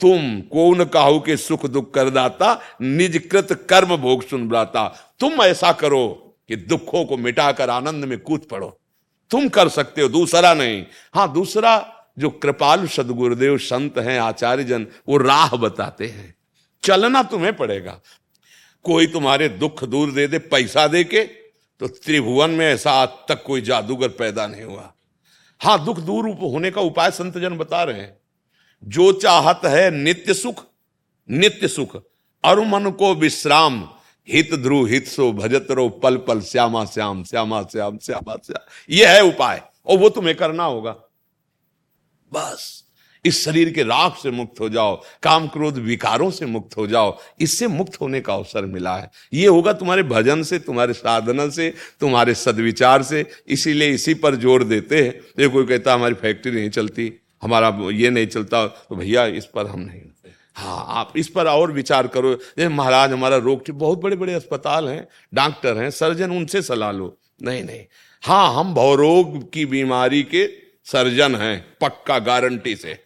तुम कौन काहू के सुख दुख कर दाता निज कृत कर्म भोग सुन ब्राता तुम ऐसा करो कि दुखों को मिटाकर आनंद में कूद पड़ो। तुम कर सकते हो, दूसरा नहीं। हाँ दूसरा, जो कृपाल सदगुरुदेव संत हैं आचार्य जन वो राह बताते हैं। चलना तुम्हें पड़ेगा। कोई तुम्हारे दुख दूर दे दे, पैसा दे के तो त्रिभुवन में ऐसा आज तक कोई जादूगर पैदा नहीं हुआ। हाँ दुख दूर होने का उपाय संतजन बता रहे हैं। जो चाहत है नित्य सुख नित्य सुख। अरुमन को विश्राम, हित ध्रुव हित सो भजत रो पल पल, श्यामा श्याम श्यामा श्याम श्यामा श्याम। यह है उपाय, और वो तुम्हें करना होगा। बस। इस शरीर के राख से मुक्त हो जाओ, काम क्रोध विकारों से मुक्त हो जाओ, इससे मुक्त होने का अवसर मिला है। ये होगा तुम्हारे भजन से, तुम्हारे साधना से, तुम्हारे सदविचार से, इसीलिए इसी पर ज़ोर देते हैं। ये कोई कहता हमारी फैक्ट्री नहीं चलती, हमारा ये नहीं चलता तो भैया इस पर हम नहीं हाँ आप इस पर और विचार करो। जैसे महाराज हमारा रोग, बहुत बड़े बड़े अस्पताल हैं, डॉक्टर हैं, सर्जन उनसे सलाह लो। नहीं नहीं। हाँ हम भवरोग की बीमारी के सर्जन हैं, पक्का गारंटी से।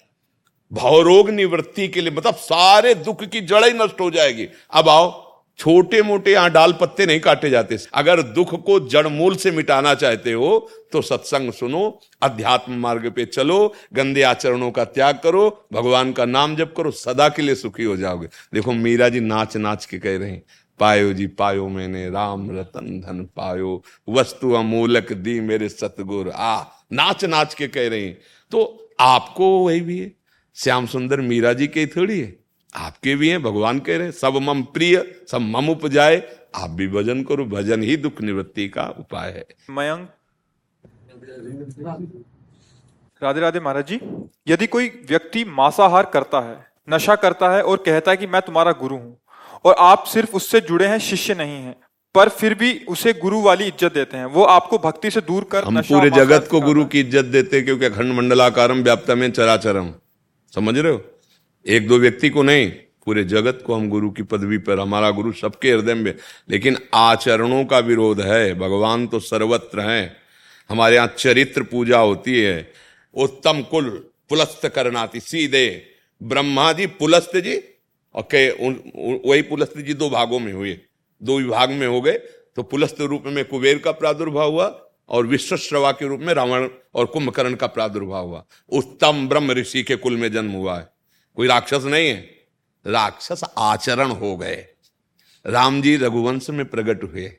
भवरोग निवृत्ति के लिए मतलब सारे दुख की जड़ ही नष्ट हो जाएगी। अब आओ छोटे मोटे यहाँ डाल पत्ते नहीं काटे जाते। अगर दुख को जड़ मूल से मिटाना चाहते हो तो सत्संग सुनो, अध्यात्म मार्ग पे चलो, गंदे आचरणों का त्याग करो, भगवान का नाम जप करो, सदा के लिए सुखी हो जाओगे। देखो, मीरा जी नाच नाच के कह रहे हैं, पायो जी, पायो मैंने, राम रतन धन पायो, वस्तु अमूलक दी मेरे सतगुर, आ। नाच नाच के कह रहे हैं। तो आपको वही भी है। श्याम सुंदर मीरा जी के थोड़ी है। आपके भी हैं भगवान कह रहे हैं सब मम प्रिय सब मम उपजाए। आप भी भजन करो भजन ही दुख निवृत्ति का उपाय है। मयंक। राधे राधे महाराज जी यदि कोई व्यक्ति मांसाहार करता है नशा करता है और कहता है कि मैं तुम्हारा गुरु हूँ और आप सिर्फ़ उससे जुड़े हैं शिष्य नहीं हैं पर फिर भी उसे गुरु वाली इज़्ज़त देते हैं वो आपको भक्ति से दूर कर हम पूरे जगत को गुरु की इज़्ज़त देते हैं क्योंकि अखंड मंडलाकारम व्याप्त में चराचरम। समझ रहे हो? एक दो व्यक्ति को नहीं, पूरे जगत को हम गुरु की पदवी पर, हमारा गुरु सबके हृदय में। लेकिन आचरणों का विरोध है, भगवान तो सर्वत्र हैं। हमारे यहाँ चरित्र पूजा होती है। उत्तम कुल पुलस्त करनाती, सीधे। ब्रह्मा जी पुलस्त जी, और वही पुलस्त जी दो भागों में हुए। दो विभाग में हो गए तो पुलस्त रूप में कुबेर का प्रादुर्भाव हुआ और विश्वश्रवा के रूप में रावण और कुंभकर्ण का प्रादुर्भाव हुआ। उत्तम ब्रह्म ऋषि के कुल में जन्म हुआ है। कोई राक्षस नहीं है। राक्षस आचरण हो गए। राम जी रघुवंश में प्रकट हुए।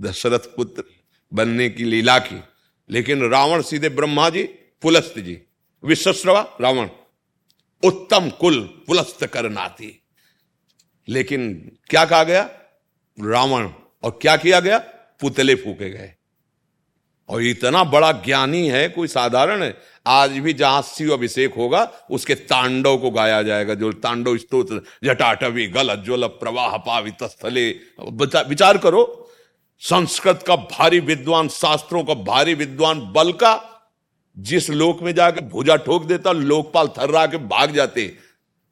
दशरथ पुत्र बनने की लीला की। लेकिन रावण सीधे ब्रह्मा जी, पुलस्त जी। विश्वश्रवा, रावण। उत्तम कुल पुलस्त करनाती लेकिन क्या कहा गया? रावण। और क्या किया गया? पुतले फूके गए। और इतना बड़ा ज्ञानी है, कोई साधारण है, आज भी जहाँ शिव अभिषेक होगा, उसके तांडव को गाया जाएगा, जो तांडव स्त्रोत्र जटाटवी गल ज्वल, प्रवाह, पावित, स्थले। विचार करो, संस्कृत का भारी विद्वान, शास्त्रों का भारी विद्वान बल का, जिस लोक में जाकर भुजा ठोक देता, लोकपाल थर्रा के भाग जाते,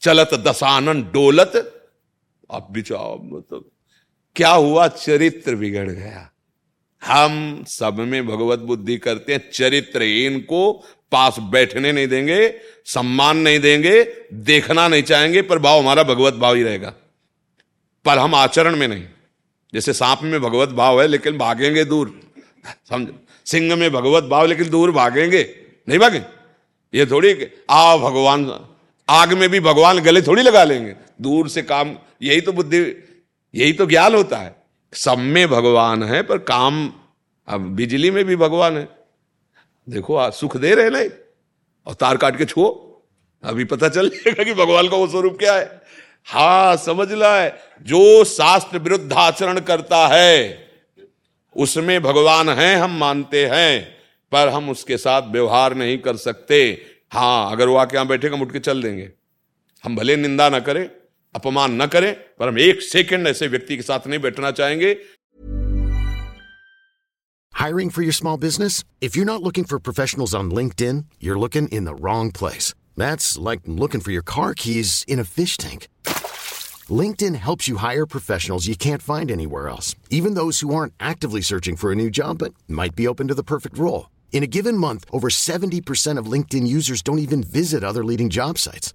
चलत दसानन डोलत, अब बिचाओ मतलब क्या हुआ, चरित्र बिगड़ गया। हम सब में भगवत बुद्धि करते हैं, चरित्र इनको पास बैठने नहीं देंगे, सम्मान नहीं देंगे, देखना नहीं चाहेंगे, पर भाव हमारा भगवत भाव ही रहेगा। पर हम आचरण में नहीं। जैसे सांप में भगवत भाव है, लेकिन भागेंगे दूर। समझ? सिंह में भगवत भाव, लेकिन दूर भागेंगे। नहीं भागे? ये थोड़ी आ भगवान, आग में भी भगवान गले थोड़ी लगा लेंगे। दूर से काम, यही तो बुद्धि, यही तो ज्ञान होता है। सब में भगवान है, पर काम अब बिजली में भी भगवान है। देखो, आज सुख दे रहे नहीं? और तार काट के छुओ। अभी पता चल जाएगा कि भगवान का वो स्वरूप क्या है। हा, समझ ला है। जो शास्त्र विरुद्ध आचरण करता है, उसमें भगवान है, हम मानते हैं, पर हम उसके साथ व्यवहार नहीं कर सकते। हाँ अगर वो आके यहाँ बैठेगा मुट के चल देंगे। हम भले निंदा ना करें। अपमान न करें पर हम एक सेकंड ऐसे व्यक्ति के साथ नहीं बैठना चाहेंगे Hiring for your small business? If you're not looking for professionals on LinkedIn, you're looking in the wrong place. That's like looking for your car keys in a fish tank. LinkedIn helps you hire professionals you can't find anywhere else, even those who aren't actively searching for a new job but might be open to the perfect role. In a given month, over 70% of LinkedIn users don't even visit other leading job sites.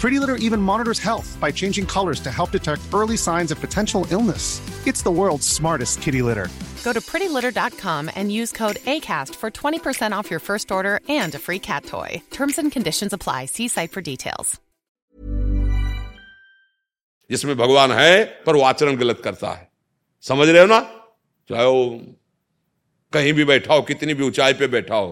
Pretty Litter even monitors health by changing colors to help detect early signs of potential illness. It's the world's smartest kitty litter. Go to prettylitter.com and use code ACAST for 20% off your first order and a free cat toy. Terms and conditions apply. See site for details. जिसमें भगवान है पर वो आचरण गलत करता है समझ रहे हो ना चाहे वो कहीं भी बैठा हो कितनी भी ऊंचाई पे बैठा हो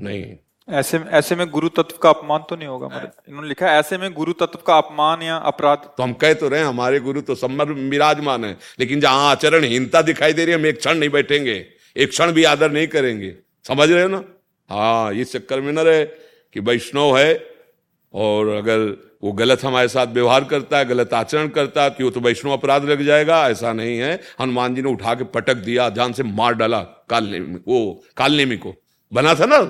नहीं ऐसे ऐसे में गुरु तत्व का अपमान तो नहीं होगा इन्होंने लिखा ऐसे में गुरु तत्व का अपमान या अपराध। तो हम कह तो रहे हैं, हमारे गुरु तो सम्मर विराजमान है, लेकिन जहाँ आचरण आचरणहीनता दिखाई दे रही है, हम एक क्षण नहीं बैठेंगे, एक क्षण भी आदर नहीं करेंगे। समझ रहे हो ना? हाँ इस चक्कर में न रहे कि वैष्णव है, और अगर वो गलत हमारे साथ व्यवहार करता है, गलत आचरण करता है तो वो तो वैष्णव अपराध लग जाएगा, ऐसा नहीं है। हनुमान जी ने उठा के पटक दिया, जान से मार डाला काल वो कालनेमी को। बना था ना?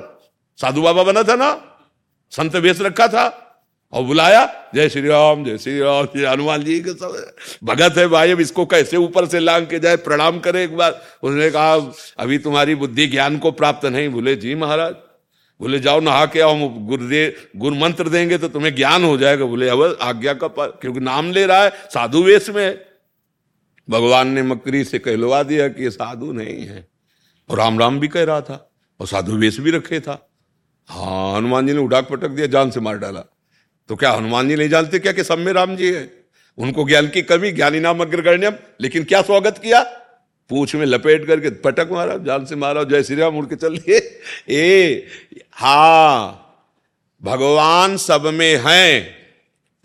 साधु बाबा बना था ना? संत वेश रखा था। और बुलाया, जय श्री राम, जय श्री राम हनुमान जी के सब भगत है भाई, अब इसको कैसे ऊपर से लांग के जाए, प्रणाम करे एक बार। उसने कहा, अभी तुम्हारी बुद्धि ज्ञान को प्राप्त नहीं। बोले, जी महाराज। बोले, जाओ नहा के आओ गुरुदेव गुरु मंत्र देंगे तो तुम्हें ज्ञान हो जाएगा। बोले, अब आज्ञा का क्योंकि नाम ले रहा है, साधु वेश में भगवान ने मकरी से कहलवा दिया कि ये साधु नहीं है। और राम राम भी कह रहा था, और साधु वेश भी रखे था। हाँ हनुमान जी ने उड़ाक पटक दिया, जान से मार डाला। तो क्या हनुमान जी नहीं जानते क्या कि सब में राम जी है? उनको ज्ञान की कमी, ज्ञानी नाम अग्रगण्यम, लेकिन क्या स्वागत किया? पूछ में लपेट करके, पटक मारा, जान से मारा, जय श्री राम, उड़ के चल ए, हा, भगवान सब में हैं,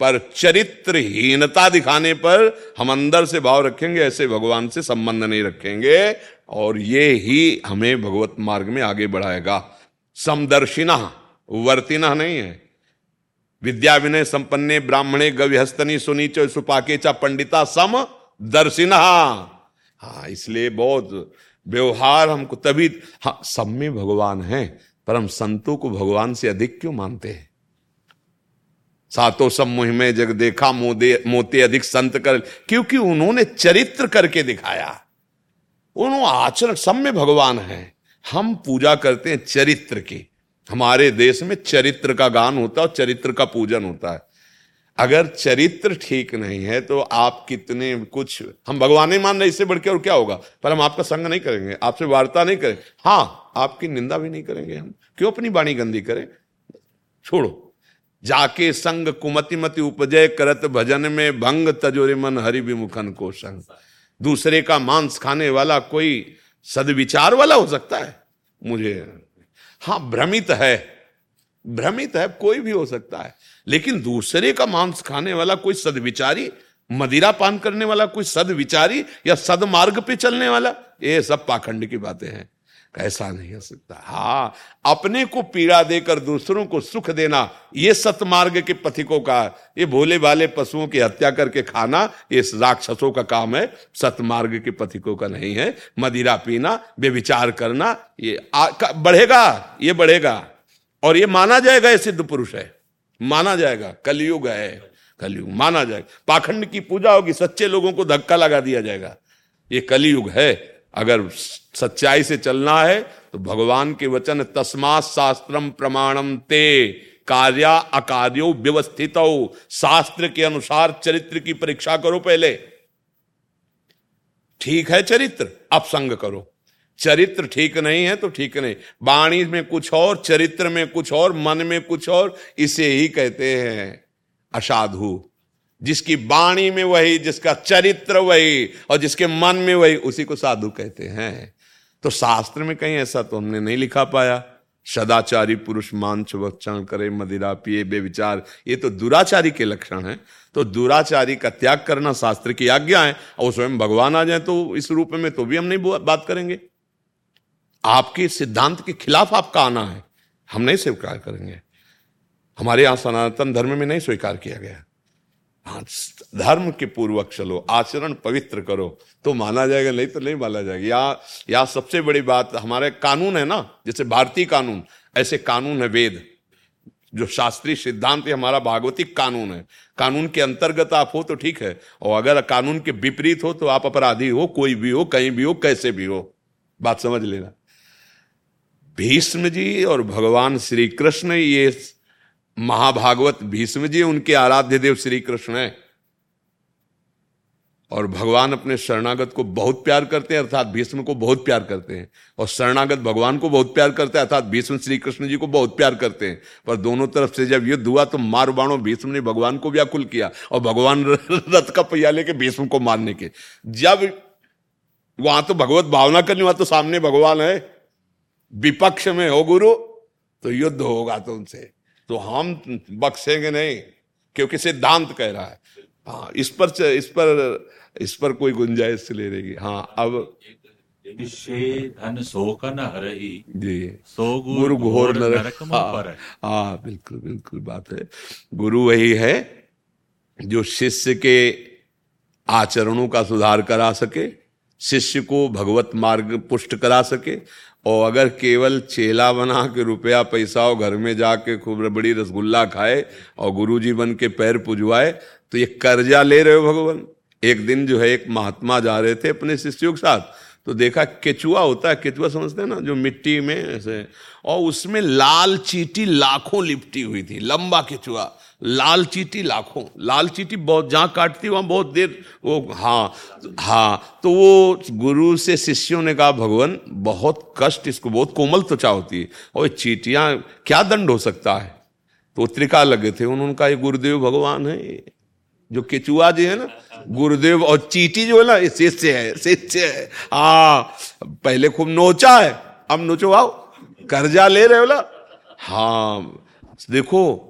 पर चरित्रहीनता दिखाने पर हम अंदर से भाव रखेंगे, ऐसे भगवान से संबंध नहीं रखेंगे, और ये ही हमें भगवत मार्ग में आगे बढ़ाएगा। समदर्शिना, वर्तिना नहीं है। विद्या विनय संपन्ने, ब्राह्मणे गव्यस्तनी सुनीच सुपाके चा, पंडिता सम दर्शिना हाँ इसलिए बहुत व्यवहार हमको तभी हाँ सब में भगवान है, पर हम संतों को भगवान से अधिक क्यों मानते हैं? सातों सब मुहिम जग देखा, मोदे, मोते अधिक संत कर, क्योंकि उन्होंने चरित्र करके दिखाया। उन्होंने आचरण सब में भगवान है। हम पूजा करते हैं चरित्र की। हमारे देश में चरित्र का गान होता है और चरित्र का पूजन होता है। अगर चरित्र ठीक नहीं है तो आप कितने कुछ, हम भगवान नहीं मान रहे इससे बढ़ और क्या होगा? पर हम आपका संग नहीं करेंगे, आपसे वार्ता नहीं करेंगे हाँ आपकी निंदा भी नहीं करेंगे हम। क्यों अपनी वाणी गंदी करें? छोड़ो। जाके संग कुमति मति उपजय करत भजन में भंग तजोरे मन हरि विमुखन को संग दूसरे का मांस खाने वाला कोई सदविचार वाला हो सकता है। मुझे हाँ भ्रमित है। भ्रमित है, कोई भी हो सकता है। लेकिन दूसरे का मांस खाने वाला कोई सदविचारी मदिरा पान करने वाला कोई सदविचारी या सदमार्ग पे चलने वाला, ये सब पाखंड की बातें हैं। ऐसा नहीं हो सकता। हाँ अपने को पीड़ा देकर दूसरों को सुख देना ये सतमार्ग के पथिकों का ये भोले भाले पशुओं की हत्या करके खाना ये राक्षसों का काम है सतमार्ग के पथिकों का नहीं है। मदिरा पीना बेविचार करना ये आ, बढ़ेगा ये बढ़ेगा। और ये माना जाएगा ये सिद्ध पुरुष है। माना जाएगा कलयुग है कलयुग माना जाएगा। पाखंड की पूजा होगी सच्चे लोगों को धक्का लगा दिया जाएगा। ये कलयुग है अगर सच्चाई से चलना है तो भगवान के वचन तस्मा शास्त्रम प्रमाणम ते। कार्या अकार्यो व्यवस्थित। शास्त्र के अनुसार चरित्र की परीक्षा करो पहले। ठीक है चरित्र अब संग करो। चरित्र ठीक नहीं है तो ठीक नहीं। वाणी में कुछ और, चरित्र में कुछ और, मन में कुछ और, इसे ही कहते हैं असाधु। जिसकी वाणी में वही, जिसका चरित्र वही, और जिसके मन में वही, उसी को साधु कहते हैं। तो शास्त्र में कहीं ऐसा तो हमने नहीं लिखा पाया। सदाचारी पुरुष मांच वक्षण करे, मदिरा पिए बेविचार ये तो दुराचारी के लक्षण है। तो दुराचारी का त्याग करना शास्त्र की आज्ञा है, और स्वयं भगवान आ जाए तो इस रूप में तो भी हम नहीं बात करेंगे। आपके सिद्धांत के खिलाफ आपका आना है। हम नहीं स्वीकार करेंगे। हमारे यहाँ सनातन धर्म में नहीं स्वीकार किया गया। धर्म के पूर्वक चलो आचरण पवित्र करो। तो माना जाएगा, नहीं तो नहीं माना जाएगा। या या सबसे बड़ी बात, हमारे कानून है ना, जैसे भारतीय कानून, ऐसे कानून है वेद, जो शास्त्रीय सिद्धांत है हमारा भागवतिक कानून है। कानून के अंतर्गत आप हो तो ठीक है, और अगर कानून के विपरीत हो तो आप अपराधी हो, कोई भी हो, कहीं भी हो, कैसे भी हो। बात समझ लेना। भीष्म जी और भगवान श्री कृष्ण ये महाभागवत भीष्म जी उनके आराध्य देव श्री कृष्ण है। और भगवान अपने शरणागत को बहुत प्यार करते हैं, अर्थात भीष्म को बहुत प्यार करते हैं। और शरणागत भगवान को बहुत प्यार करते हैं, अर्थात भीष्म श्री कृष्ण जी को बहुत प्यार करते हैं। पर दोनों तरफ़ से जब युद्ध हुआ तो मार बाणो भीष्म ने भगवान को व्याकुल किया और भगवान रथ का पहिया लेके भीष्म को मारने के। जब वहाँ तो भगवत भावना करनी वहाँ तो सामने भगवान है। विपक्ष में हो गुरु तो युद्ध होगा तो उनसे। तो हम बख्शेंगे नहीं क्योंकि सिद्धांत कह रहा है। हाँ इस पर इस पर इस पर कोई गुंजाइश ले रहेगी। हाँ अब धन हरही जी। सो गुरु घोर नरक। हाँ, हाँ बिल्कुल बिल्कुल बात है। गुरु वही है जो शिष्य के आचरणों का सुधार करा सके शिष्य को भगवत मार्ग पुष्ट करा सके और अगर केवल चेला बना के रुपया पैसा और घर में जाके खूब बड़ी रसगुल्ला खाए और गुरुजी बन के पैर पुजवाए तो ये कर्जा ले रहे हो भगवान। एक दिन जो है एक महात्मा जा रहे थे अपने शिष्यों के साथ तो देखा केचुआ होता है, केचुआ समझते हैं ना, जो मिट्टी में ऐसे, और उसमें लाल चीटी लाखों लिपटी हुई थी, लंबा केचुआ। लाल चीटी लाखों, लाल चीटी बहुत, जहाँ काटती वहाँ बहुत देर, वो हाँ हाँ तो वो गुरु से शिष्यों ने कहा, भगवान, बहुत कष्ट इसको, बहुत कोमल त्वचा होती है, और चीटियाँ, क्या दंड हो सकता है? तो त्रिका लगे थे, उन्होंने कहा, ये गुरुदेव भगवान है जो केचुआ जी है ना, गुरुदेव और चीटी जो है ना, ये शिष्य है शिष्य है हाँ पहले खूब नोचा है, अब नोचो, आओ, कर्जा ले रहे हो ना? हाँ देखो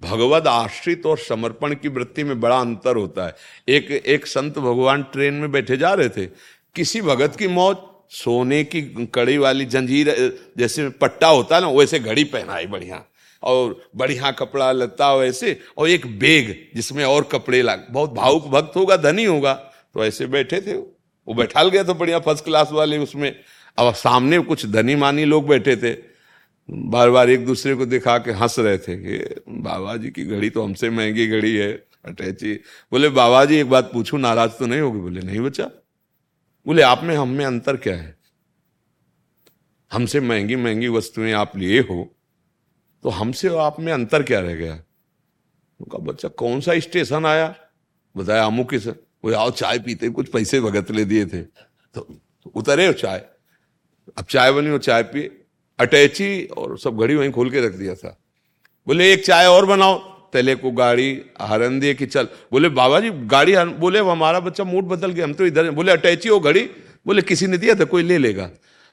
भगवत आश्रित और समर्पण की वृत्ति में बड़ा अंतर होता है। एक एक संत भगवान ट्रेन में बैठे जा रहे थे। किसी भगत की मौत, सोने की कड़ी वाली जंजीर, जैसे पट्टा होता है ना, वैसे घड़ी पहनाई बढ़िया। और बढ़िया कपड़ा लता वैसे, और एक बेग जिसमें और कपड़े लाग, बहुत भावुक भक्त होगा, धनी होगा तो ऐसे बैठे थे वो। बैठाल गया तो बढ़िया फ़र्स्ट क्लास वाले उसमें। अब सामने कुछ धनी मानी लोग बैठे थे। बार बार एक दूसरे को दिखा के हंस रहे थे कि बाबा जी की घड़ी तो हमसे महँगी घड़ी है, अटैची। बोले बाबा जी एक बात पूछू, नाराज़ तो नहीं होगी? बोले, नहीं बच्चा। बोले, आप में, हम में अंतर क्या है? हमसे महँगी महँगी वस्तुएँ आप लिए हो तो हमसे आप में अंतर क्या रह गया? उनका बच्चा, कौन सा स्टेशन आया? बताया अमुक सर वो आओ चाय पीते कुछ पैसे भगत ले दिए थे। तो उतरे चाय। अब चाय बनी हो चाय पिए। अटैची और सब घड़ी वहीं खोल के रख दिया था। बोले, एक चाय और बनाओ। तले को गाड़ी हरन दिए कि चल। बोले बाबा जी गाड़ी बोले हमारा बच्चा मूड बदल गया, हम तो इधर बोले, अटैची हो घड़ी? बोले, किसी ने दिया था, कोई ले लेगा।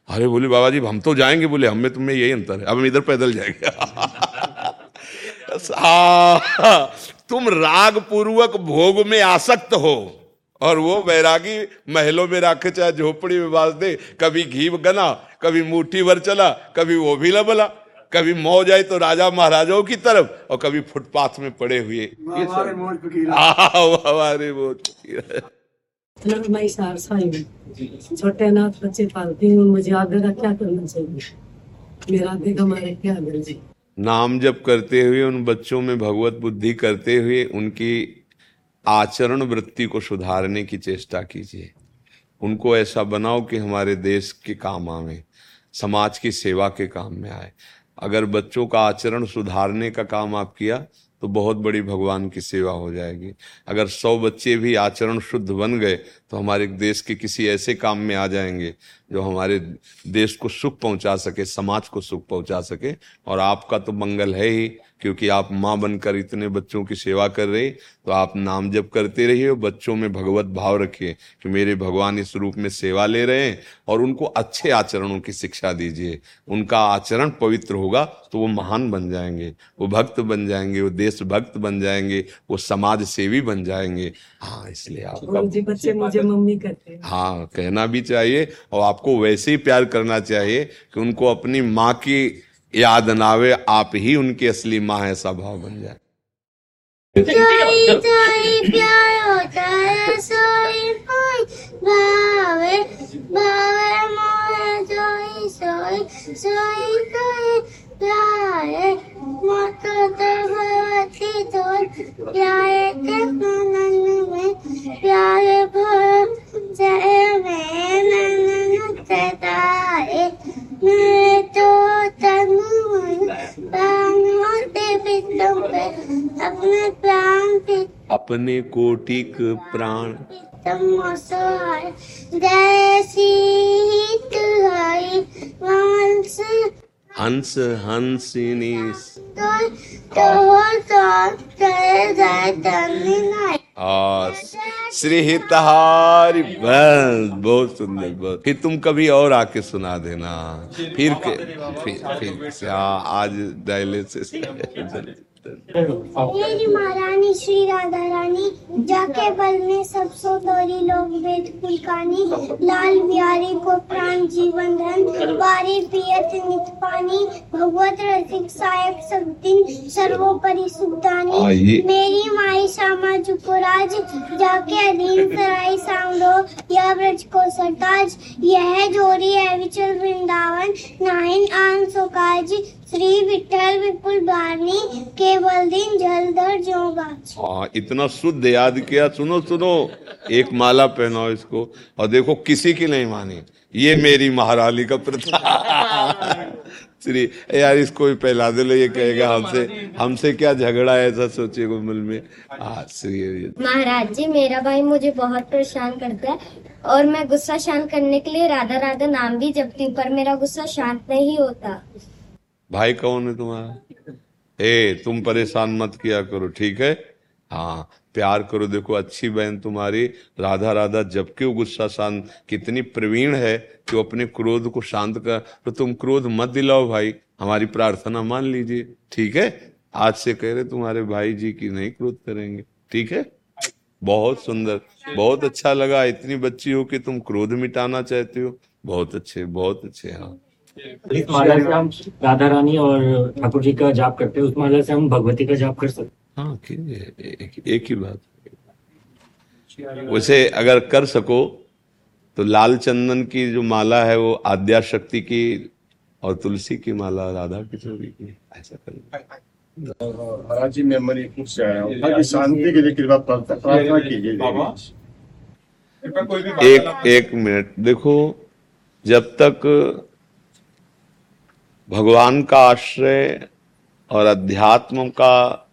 अरे, बोले बाबा जी हम तो जाएँगे। बोले, हमें तुम्हें यही अंतर है। अब हम इधर पैदल जाएँगे। तुम राग पूर्वक भोग में आसक्त हो। और वो बैरागी महलों में रखे चाहे झोपड़ी में बाज दे कभी घी गना कभी मुट्ठी भर चला कभी वो भी लबला कभी मौ जाए तो राजा महाराजाओं की तरफ़ और कभी फुटपाथ में पड़े हुए। हमारे मैं। छोटे नाथ बच्चे पालती हूँ मुझे आगे का क्या करना चाहिए? मेरा आगे का हमारे क्या नाम जप करते हुए उन बच्चों में भगवत बुद्धि करते हुए उनकी आचरण वृत्ति को सुधारने की चेष्टा कीजिए। उनको ऐसा बनाओ कि हमारे देश के काम आवे, समाज की सेवा के काम में आए। अगर बच्चों का आचरण सुधारने का काम आप किया तो बहुत बड़ी भगवान की सेवा हो जाएगी। अगर सौ बच्चे भी आचरण शुद्ध बन गए तो हमारे देश के किसी ऐसे काम में आ जाएँगे, जो हमारे देश को सुख पहुँचा सके, समाज को सुख पहुँचा सके, और आपका तो मंगल है ही। क्योंकि आप माँ बनकर इतने बच्चों की सेवा कर रहे तो आप नाम जप करते रहिए और बच्चों में भगवत भाव रखिए कि मेरे भगवान इस रूप में सेवा ले रहे हैं और उनको अच्छे आचरणों की शिक्षा दीजिए। उनका आचरण पवित्र होगा तो वो महान बन जाएँगे। वो भक्त बन जाएँगे वो देश भक्त बन जाएँगे वो समाज सेवी बन जाएँगे। हाँ इसलिए आप बच्चे मुझे मम्मी कहते हैं। हाँ कहना भी चाहिए और आपको वैसे ही प्यार करना चाहिए कि उनको अपनी माँ की याद नावे आप ही उनकी असली माँ ऐसा भाव बन जाए। प्यार होता है सोई भावे भावे मोहे सोई सोई प्यारे, मत तोर, प्यारे में, प्यारे भर, जय में ननन तारे। तो अपने प्राण अपने कोटिक प्राण जैसी वंश हंस हंसिनी श्री हितहारी। बस, बहुत सुंदर, बहुत। फिर तुम कभी और आके सुना देना। फिर फिर फिर आज डायलिसिस मेरी महारानी श्री राधा रानी जाके बल में सब सो तोरी लोग वेद फुलकानी लाल बिहारी को प्राण जीवन धन बारी पियत नित पानी भगवत रसिक सायक सब दिन सर्वोपरि सुखदानी मेरी माई श्यामा जुपुराज जाके अधीन सराय सांगो यह ब्रज को सरताज यह जोड़ी है विचल वृंदावन नाइन आन सोकाज श्री विठल विपुल बारनी केवल दिन जलधर जोगा हाँ इतना शुद्ध याद किया सुनो सुनो। एक माला पहनाओ इसको। और देखो किसी की नहीं मानी। ये मेरी महारानी का प्रथा। श्री यार इसको भी पहला दे लो ये कहेगा हमसे हमसे क्या झगड़ा है ऐसा सोचे मन में। हाँ श्री महाराज जी मेरा भाई मुझे बहुत परेशान करता है। और मैं गुस्सा शांत करने के लिए राधा राधा नाम भी जपती हूँ पर मेरा गुस्सा शांत नहीं होता। भाई कौन है तुम्हारा? ए, तुम परेशान मत किया करो, ठीक है? हाँ प्यार करो, देखो अच्छी बहन तुम्हारी राधा राधा जबकि वो गुस्सा शांत, कितनी प्रवीण है कि वो अपने क्रोध को शांत कर तो तुम क्रोध मत दिलाओ भाई, हमारी प्रार्थना मान लीजिए, ठीक है? आज से कह रहे तुम्हारे भाई जी की नहीं क्रोध करेंगे, ठीक है? बहुत सुंदर, बहुत अच्छा लगा, इतनी बच्ची हो कि तुम क्रोध मिटाना चाहते हो, बहुत अच्छे बहुत अच्छे हाँ। इस माला से हम राधा रानी और ठाकुर जी का जाप करते हैं। उस माला से हम भगवती का जाप कर सकते हाँ। एक, एक ही बात। वैसे अगर कर सको तो लाल चंदन की जो माला है वो आद्या शक्ति की और तुलसी की माला राधा किशोरी की। ऐसा कर महाराज जी मैं मणिपुर से आया हूँ। शांति के लिए कृपा प्रार्थना कीजिए। एक एक मिनट। देखो जब तक भगवान का आश्रय और अध्यात्म का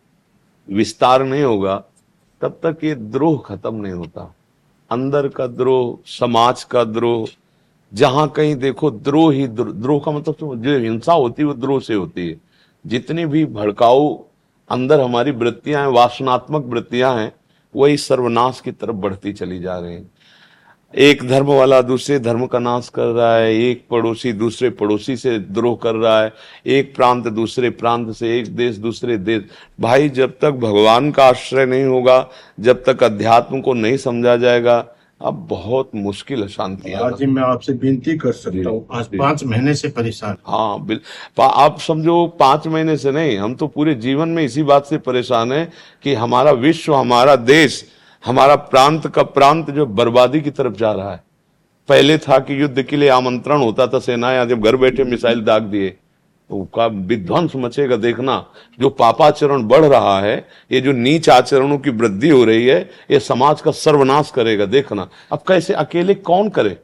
विस्तार नहीं होगा, तब तक ये द्रोह खत्म नहीं होता। अंदर का द्रोह, समाज का द्रोह, जहाँ कहीं देखो द्रोह ही द्रोह का मतलब तो जो हिंसा होती है, वो द्रोह से होती है। जितनी भी भड़काऊ अंदर हमारी वृत्तियाँ हैं, वासनात्मक वृत्तियाँ हैं, वही सर्वनाश की तरफ़ बढ़ती चली जा रही हैं। एक धर्म वाला दूसरे धर्म का नाश कर रहा है एक पड़ोसी दूसरे पड़ोसी से द्रोह कर रहा है एक प्रांत दूसरे प्रांत से एक देश दूसरे देश। भाई जब तक भगवान का आश्रय नहीं होगा जब तक अध्यात्म को नहीं समझा जाएगा अब बहुत मुश्किल है। शांति आज मैं आपसे विनती कर सकता हूँ आज पाँच महीने से परेशान। हाँ बिल आप समझो पाँच महीने से नहीं हम तो पूरे जीवन में इसी बात से परेशान है कि हमारा विश्व हमारा देश हमारा प्रांत का प्रांत जो बर्बादी की तरफ़ जा रहा है। पहले था कि युद्ध के लिए आमंत्रण होता था सेनाएँ, जब घर बैठे मिसाइल दाग दिए तो का विध्वंस मचेगा देखना। जो पापाचरण बढ़ रहा है, ये जो नीच आचरणों की वृद्धि हो रही है, ये समाज का सर्वनाश करेगा देखना। अब कैसे अकेले कौन करे?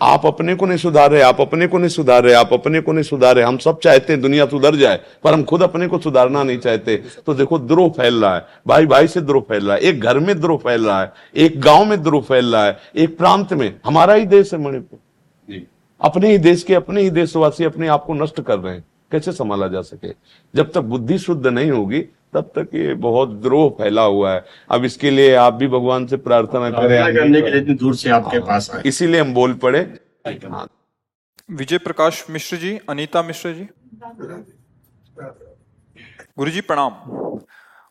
आप अपने को नहीं सुधारे रहे आप अपने को नहीं सुधारे रहे आप अपने को नहीं सुधारे। रहे हम सब चाहते हैं दुनिया सुधर जाए पर हम खुद अपने को सुधारना नहीं चाहते। तो देखो द्रोह फैल रहा है। भाई भाई से द्रोह फैल रहा है। एक घर में द्रोह फैल रहा है एक गाँव में द्रोह फैल रहा है एक प्रांत में। हमारा ही देश है मणिपुर। अपने ही देश के अपने ही देशवासी अपने आप को नष्ट कर रहे हैं। कैसे संभाला जा सके? जब तक बुद्धि शुद्ध नहीं होगी तब तक ये बहुत द्रोह फैला हुआ है। अब इसके लिए आप भी भगवान से प्रार्थना करें। करने के लिए इतनी दूर से आपके पास आए। इसीलिए हम बोल पड़े। हाँ। विजय प्रकाश मिश्र जी अनीता मिश्र जी। गुरु जी प्रणाम।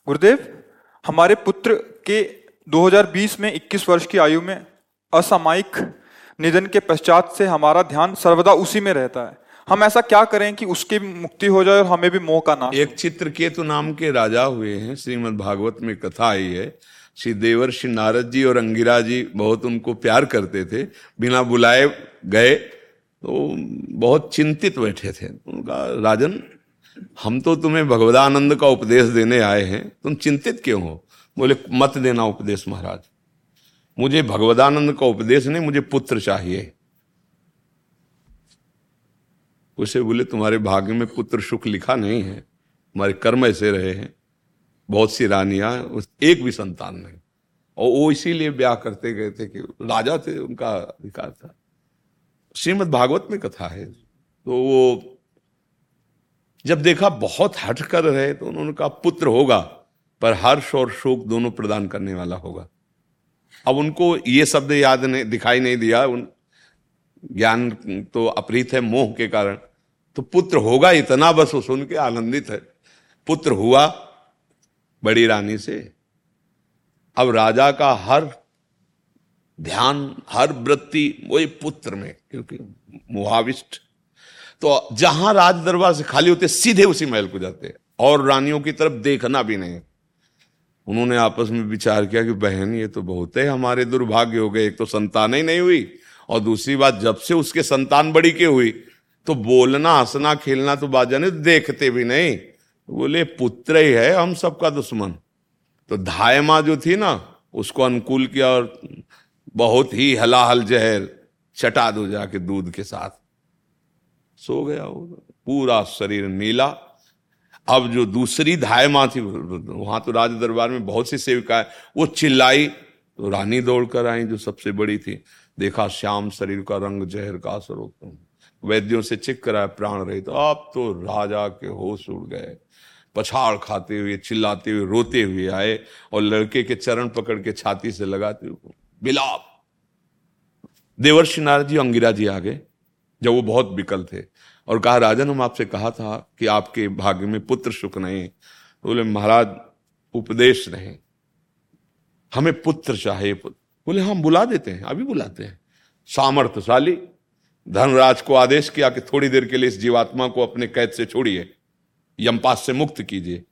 गुरुदेव हमारे पुत्र के 2020 में 21 वर्ष की आयु में असामायिक निधन के पश्चात से हमारा ध्यान सर्वदा उसी में रहता है। हम ऐसा क्या करें कि उसकी मुक्ति हो जाए और हमें भी मोह का ना एक चित्र केतु नाम के राजा हुए हैं, श्रीमद भागवत में कथा आई है। श्री देवर, श्री नारद जी और अंगिरा जी बहुत उनको प्यार करते थे। बिना बुलाए गए तो बहुत चिंतित बैठे थे। उनका, राजन, हम तो तुम्हें भगवदानंद का उपदेश देने आए हैं। तुम चिंतित क्यों हो? बोले, मत देना उपदेश महाराज। मुझे भगवदानंद का उपदेश नहीं, मुझे पुत्र चाहिए। उसे बोले, तुम्हारे भाग्य में पुत्र सुख लिखा नहीं है। तुम्हारे कर्म ऐसे रहे हैं। बहुत सी रानियाँ एक भी संतान नहीं। और वो इसीलिए ब्याह करते गए थे कि राजा थे, उनका अधिकार था। श्रीमद भागवत में कथा है। तो वो जब देखा बहुत हट कर रहे तो उन्होंने कहा, पुत्र होगा, पर हर्ष और शोक दोनों प्रदान करने वाला होगा। अब उनको ये शब्द याद नहीं, दिखाई नहीं दिया। उन ज्ञान तो अपरीत है मोह के कारण। तो पुत्र होगा इतना, बस वो सुन के आनंदित है। पुत्र हुआ बड़ी रानी से। अब राजा का हर ध्यान, हर वृत्ति वही पुत्र में, क्योंकि मुहाविष्ट। तो जहाँ राज दरबार से खाली होते, सीधे उसी महल को जाते। और रानियों की तरफ़ देखना भी नहीं। उन्होंने आपस में विचार किया कि बहन, ये तो बहुत है, हमारे दुर्भाग्य हो गए, एक तो संतान ही नहीं हुई, और दूसरी बात, जब से उसके संतान बड़ी के हुई तो बोलना, हंसना, खेलना तो बाजा नहीं, देखते भी नहीं। बोले, पुत्र ही है हम सबका दुश्मन। तो धायमा जो थी ना, उसको अनुकूल किया और बहुत ही हलाहल जहर चटा दो जाके दूध के साथ सो गया वो। पूरा शरीर नीला। अब जो दूसरी धायमा थी, वहाँ तो राज दरबार में बहुत सी सेविकाएँ वो चिल्लाई तो रानी दौड़ कर आई जो सबसे बड़ी थी। देखा, श्याम शरीर का रंग जहर का असर वैद्यों से चिक कराया प्राण रही तो आप तो राजा के होश उड़ गए। पछाड़ खाते हुए, चिल्लाते हुए, रोते हुए आए और लड़के के चरण पकड़ के छाती से लगाते हुए बिलाप! देवर्षि नारद जी, अंगिरा जी आ गए जब वो बहुत विकल थे और कहा, राजन, हम आपसे कहा था कि आपके भाग्य में पुत्र सुख नहीं तो बोले, महाराज, उपदेश नहीं। हमें पुत्र चाहिए पुत्र। बोले हम बुला देते हैं, अभी बुलाते हैं। सामर्थ्यशाली धनराज को आदेश किया कि थोड़ी देर के लिए इस जीवात्मा को अपने कैद से छोड़िए यमपास से मुक्त कीजिए।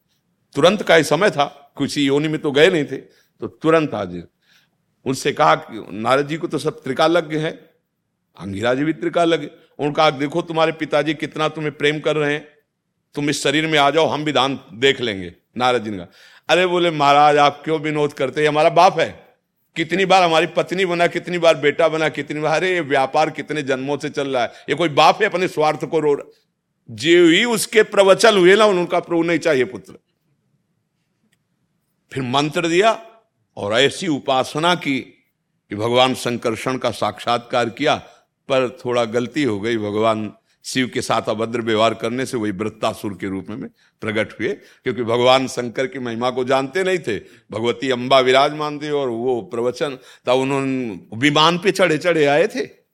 तुरंत का ही समय था किसी योनि में तो गए नहीं थे तो तुरंत हाजिर उनसे कहा कि नारद जी को तो सब त्रिकालज्ञ है, अंगिरा जी भी त्रिकालज्ञ उन्होंने कहा, देखो तुम्हारे पिताजी कितना तुम्हें प्रेम कर रहे हैं, तुम इस शरीर में आ जाओ, हम भी दान देख लेंगे। नारद जी ने कहा, अरे बोले, महाराज, आप क्यों विनोद करते हमारा बाप है। कितनी बार हमारी पत्नी बना, कितनी बार बेटा बना, कितनी बार, अरे ये व्यापार कितने जन्मों से चल रहा है। ये कोई बाप है अपने स्वार्थ को रो रहा। जो ही उसके प्रवचन हुए ना, उनका प्रभु नहीं चाहिए पुत्र। फिर मंत्र दिया और ऐसी उपासना की कि भगवान संकर्षण का साक्षात्कार किया, पर थोड़ा गलती हो गई, भगवान शिव के साथ अभद्र व्यवहार करने से वही वृत्तासुर के रूप में प्रकट हुए, क्योंकि भगवान शंकर की महिमा को जानते नहीं थे। भगवती अम्बा विराजमान थी और वो प्रवचन, तब उन्होंने विमान पे चढ़े चढ़े आए थे।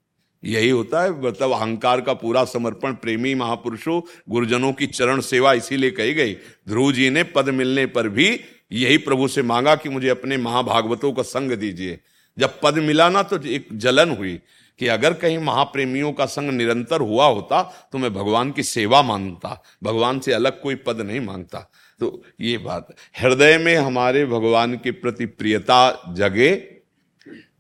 यही होता है मतलब अहंकार का पूरा समर्पण प्रेमी महापुरुषों, गुरुजनों की चरण सेवा इसीलिए कही गई। ध्रुव जी ने पद मिलने पर भी यही प्रभु से मांगा कि मुझे अपने महाभागवतों का संग दीजिए। जब पद मिला ना तो एक जलन हुई। कि अगर कहीं महाप्रेमियों का संग निरंतर हुआ होता तो मैं भगवान की सेवा माँगता, भगवान से अलग कोई पद नहीं माँगता। तो ये बात, हृदय में हमारे भगवान के प्रति प्रियता जगे,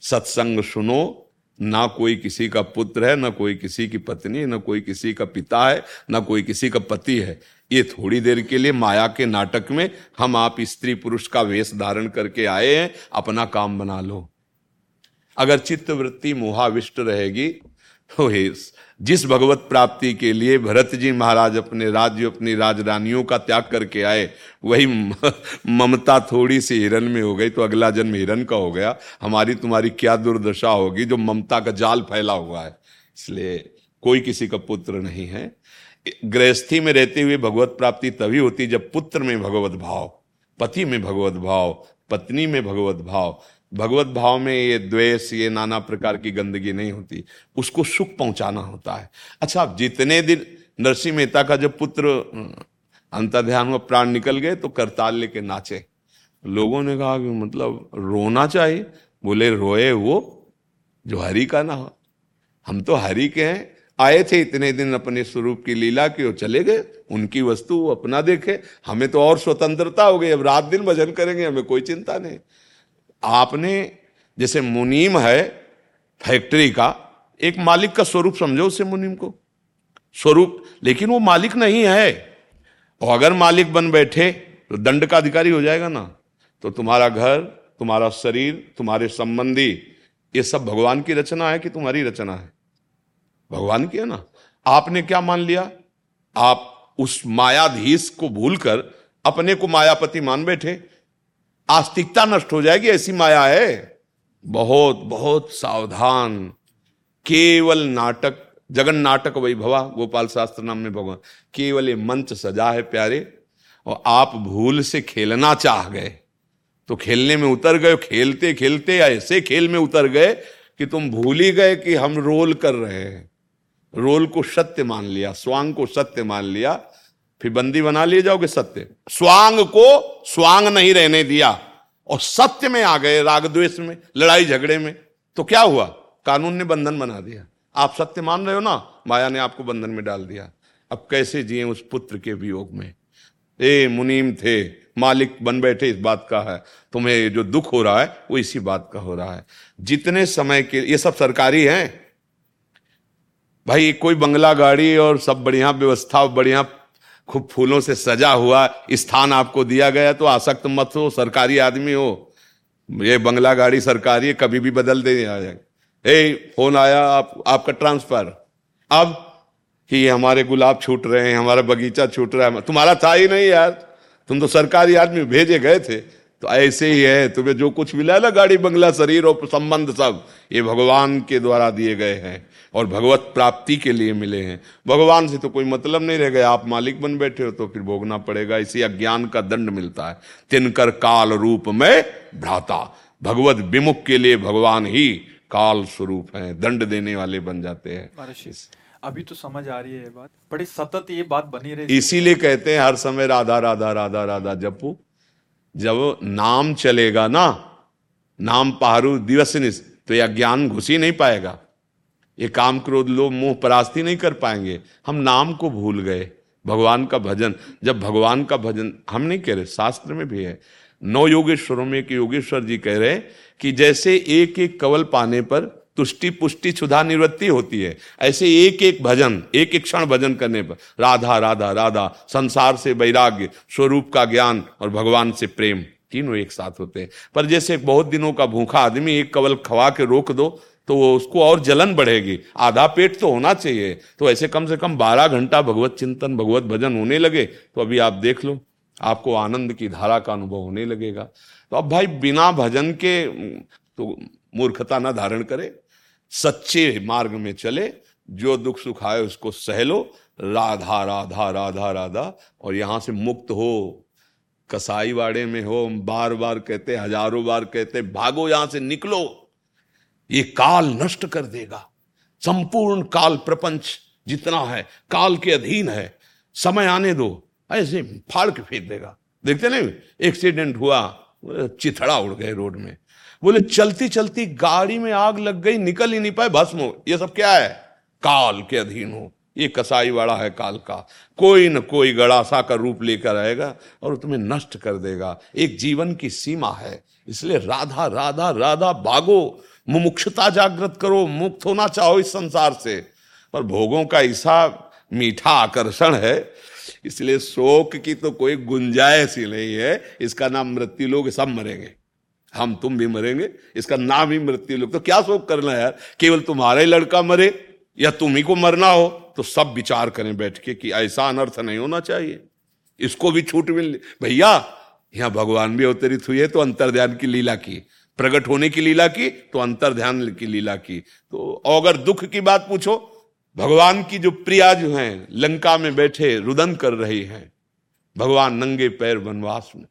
सत्संग सुनो, ना कोई किसी का पुत्र है, ना कोई किसी की पत्नी, ना कोई किसी का पिता है, ना कोई किसी का पति है। ये थोड़ी देर के लिए माया के नाटक में हम आप स्त्री पुरुष का वेश धारण करके आए हैं, अपना काम बना लो। अगर चित्त वृत्ति मोहाविष्ट रहेगी तो जिस भगवत प्राप्ति के लिए भरत जी महाराज अपने राज्य, अपनी राजरानियों का त्याग करके आए, वही ममता थोड़ी सी हिरन में हो गई तो अगला जन्म हिरन का हो गया। हमारी तुम्हारी क्या दुर्दशा होगी जो ममता का जाल फैला हुआ है? इसलिए कोई किसी का पुत्र नहीं है। गृहस्थी में रहते हुए भगवत प्राप्ति तभी होती जब पुत्र में भगवत भाव, पति में भगवत भाव, पत्नी में भगवत भाव भगवत भाव में ये द्वेष, ये नाना प्रकार की गंदगी नहीं होती। उसको सुख पहुंचाना होता है। अच्छा आप जितने दिन नरसिंह मेहता का जब पुत्र अंतर्ध्यान में प्राण निकल गए तो करताल लेके नाचे। लोगों ने कहा कि मतलब रोना चाहिए। बोले, रोए वो, जो हरि का ना हो। हम तो हरि के हैं। आए थे इतने दिन अपने स्वरूप की लीला की वो चले गए। उनकी वस्तु अपना देखे। हमें तो और स्वतंत्रता हो गई। अब रात दिन भजन करेंगे, हमें कोई चिंता नहीं। आपने, जैसे मुनीम है, फैक्ट्री का, एक मालिक का स्वरूप समझो उसे मुनीम को। स्वरूप, लेकिन वो मालिक नहीं है। और अगर मालिक बन बैठे तो दंड का अधिकारी हो जाएगा ना। तो तुम्हारा घर, तुम्हारा शरीर, तुम्हारे संबंधी, ये सब भगवान की रचना है कि तुम्हारी रचना है? भगवान की है ना? आपने क्या मान लिया? आप उस मायाधीश को भूलकर अपने को मायापति मान बैठे आस्तिकता नष्ट हो जाएगी, ऐसी माया है। बहुत बहुत सावधान। केवल नाटक, जगन नाटक वही भवा गोपाल शास्त्र नाम में भगवान। केवल ये मंच सजा है प्यारे, और आप भूल से खेलना चाह गए। तो खेलने में उतर गए, खेलते खेलते, ऐसे खेल में उतर गए कि तुम भूल ही गए कि हम रोल कर रहे हैं। रोल को सत्य मान लिया, स्वांग को सत्य मान लिया फिर बंदी बना लिए जाओगे सत्य। स्वांग को स्वांग नहीं रहने दिया। और सत्य में आ गए राग द्वेष में, लड़ाई झगड़े में। तो क्या हुआ? कानून ने बंधन बना दिया। आप सत्य मान रहे हो ना? माया ने आपको बंधन में डाल दिया। अब कैसे जिए उस पुत्र के वियोग में? ए, मुनीम थे, मालिक बन बैठे, इस बात का है। तुम्हें जो दुख हो रहा है, वो इसी बात का हो रहा है। जितने समय के, ये सब सरकारी हैं। भाई, कोई बंगला गाड़ी और सब बढ़िया व्यवस्था, बढ़िया खूब फूलों से सजा हुआ स्थान आपको दिया गया तो आसक्त मत हो, सरकारी आदमी हो। ये बंगला गाड़ी सरकारी है, कभी भी बदल दे ए फ़ोन आया, आप, आपका ट्रांसफ़र। अब कि हमारे गुलाब छूट रहे हैं, हमारा बगीचा छूट रहा है तुम्हारा था ही नहीं यार। तुम तो सरकारी आदमी, भेजे गए थे। तो ऐसे ही है, तुम्हें जो कुछ मिला ना गाड़ी, बंगला, शरीर और संबंध सब, ये भगवान के द्वारा दिए गए हैं। और भगवत प्राप्ति के लिए मिले हैं। भगवान से तो कोई मतलब नहीं रह गया। आप मालिक बन बैठे हो तो फिर भोगना पड़ेगा। इसी अज्ञान का दंड मिलता है। तिनकर काल रूप में भ्राता। भगवत विमुख के लिए भगवान ही काल स्वरूप है। दंड देने वाले बन जाते हैं। अभी तो समझ आ रही है ये बात। बड़ी सतत ये बात बनी रही इसीलिए कहते हैं हर समय राधा राधा राधा राधा जपू। जब नाम चलेगा ना नाम पहाड़ू दिवस तो यह ज्ञान घुस ही नहीं पाएगा। ये काम क्रोध लोभ मोह परास्ती नहीं कर पाएँगे। हम नाम को भूल गए, भगवान का भजन। जब भगवान का भजन हम नहीं कह रहे, शास्त्र में भी है। नौ योगेश्वरों में एक योगेश्वर जी कह रहे कि जैसे एक एक कवल पाने पर तुष्टि पुष्टि क्षुधा निवृत्ति होती है। ऐसे एक एक भजन एक एक क्षण भजन करने पर राधा राधा राधा, संसार से वैराग्य, स्वरूप का ज्ञान और भगवान से प्रेम, तीनों एक साथ होते हैं। पर जैसे बहुत दिनों का भूखा आदमी एक कवल खवा के रोक दो तो उसको और जलन बढ़ेगी। आधा पेट तो होना चाहिए। तो ऐसे कम से कम बारह घंटा भगवत चिंतन, भगवत भजन होने लगे तो अभी आप देख लो, आपको आनंद की धारा का अनुभव होने लगेगा। तो अब भाई बिना भजन के तो मूर्खता ना धारण करे, सच्चे मार्ग में चले, जो दुख सुख आए उसको सहलो, राधा राधा राधा राधा, और यहाँ से मुक्त हो। कसाई वाड़े में हो बार बार कहते हज़ारों बार कहते भागो यहाँ से, निकलो। ये काल नष्ट कर देगा। संपूर्ण काल प्रपंच जितना है, काल के अधीन है, समय आने दो, ऐसे फाड़ के फेंक देगा। देखते नहीं? एक्सीडेंट हुआ, चिथड़ा उड़ गए रोड में। बोले चलती चलती गाड़ी में आग लग गई, निकल ही नहीं पाए, भस्म हो। ये सब क्या है? काल के अधीन हो। ये कसाई वाला है काल का। कोई न कोई गड़ासा का रूप लेकर आएगा और तुम्हें नष्ट कर देगा। एक जीवन की सीमा है। इसलिए राधा राधा राधा भागो मुमुक्षता जागृत करो, मुक्त होना चाहो इस संसार से। पर भोगों का ऐसा मीठा आकर्षण है, इसलिए शोक की तो कोई गुंजाइश ही नहीं है। इसका नाम मृत्यु लोग सब मरेंगे। हम तुम भी मरेंगे, इसका नाम ही मृत्यु लोग। तो क्या शोक करना है यार? केवल तुम्हारा ही लड़का मरे या तुम्ही को मरना हो? तो सब विचार करें बैठ के कि ऐसा अनर्थ नहीं होना चाहिए। इसको भी छूट मिल, भैया, यहाँ भगवान भी अवतरित हुई है तो अंतर्ध्यान की लीला की। प्रकट होने की लीला की तो अंतर ध्यान की लीला की। तो अगर दुख की बात पूछो, भगवान की जो प्रिया जो है, लंका में बैठे रुदन कर रही है, भगवान नंगे पैर वनवास में।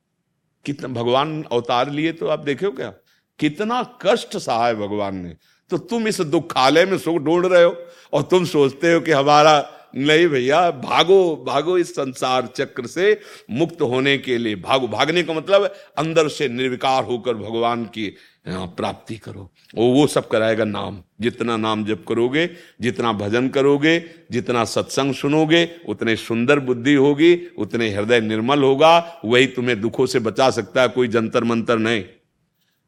कितना, भगवान अवतार लिए तो आप देखे हो क्या? कितना कष्ट सहा है भगवान ने। तो तुम इस दुखालय में सुख ढूंढ रहे हो, और तुम सोचते हो कि हमारा नहीं भैया, भागो भागो इस संसार चक्र से मुक्त होने के लिए। भागो। भागने का मतलब अंदर से निर्विकार होकर भगवान की प्राप्ति करो। वो वो सब कराएगा नाम। जितना नाम जप करोगे, जितना भजन करोगे, जितना सत्संग सुनोगे, उतने सुंदर बुद्धि होगी, उतने हृदय निर्मल होगा, वही तुम्हें दुखों से बचा सकता है, कोई जंतर मंतर नहीं।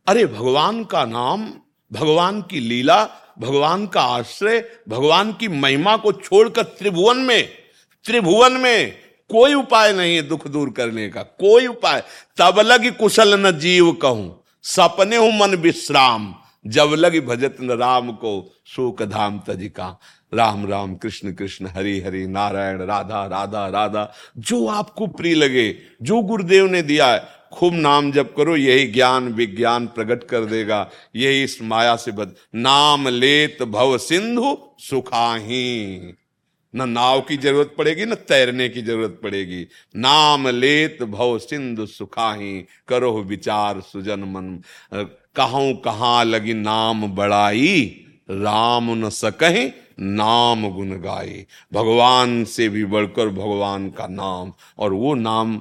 अरे, भगवान का नाम, भगवान की लीला भगवान का आश्रय, भगवान की महिमा को छोड़कर त्रिभुवन में त्रिभुवन में कोई उपाय नहीं है दुख दूर करने का, कोई उपाय। तब लगी कुशल न जीव कहूँ, सपने हूँ मन विश्राम, जब लगी भजत न राम को शोक धाम तजिका राम राम, कृष्ण कृष्ण, हरि हरि, नारायण, राधा राधा राधा, जो आपको प्रिय लगे, जो गुरुदेव ने दिया है खूब नाम जप करो, यही ज्ञान विज्ञान प्रकट कर देगा, यही इस माया से बद, नाम लेत भव सिंधु सुखाही। न नाव की ज़रूरत पड़ेगी, न तैरने की ज़रूरत पड़ेगी। नाम लेत भव सिंधु सुखाही करो विचार सुजन मन। कहूँ कहा लगी नाम बड़ाई राम न सकहे, नाम गुण गाई। भगवान से भी बढ़कर भगवान का नाम, और वो नाम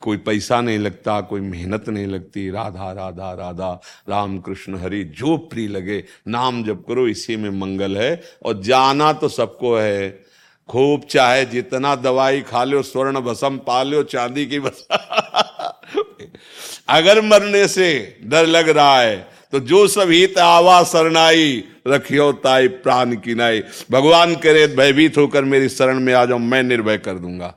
कोई पैसा नहीं लगता, कोई मेहनत नहीं लगती। राधा राधा राधा राम कृष्ण हरि, जो प्रिय लगे, नाम जप करो, इसी में मंगल है। और जाना तो सबको है। खूब चाहे, जितना दवाई खा लो, स्वर्ण भसम पा लो, चांदी की बस। अगर मरने से डर लग रहा है तो जो सब हित आवा शरणाई, रखियो ताई प्राण की नाई। भगवान करे, भयभीत होकर मेरी शरण में आ जाओ, मैं निर्भय कर दूँगा।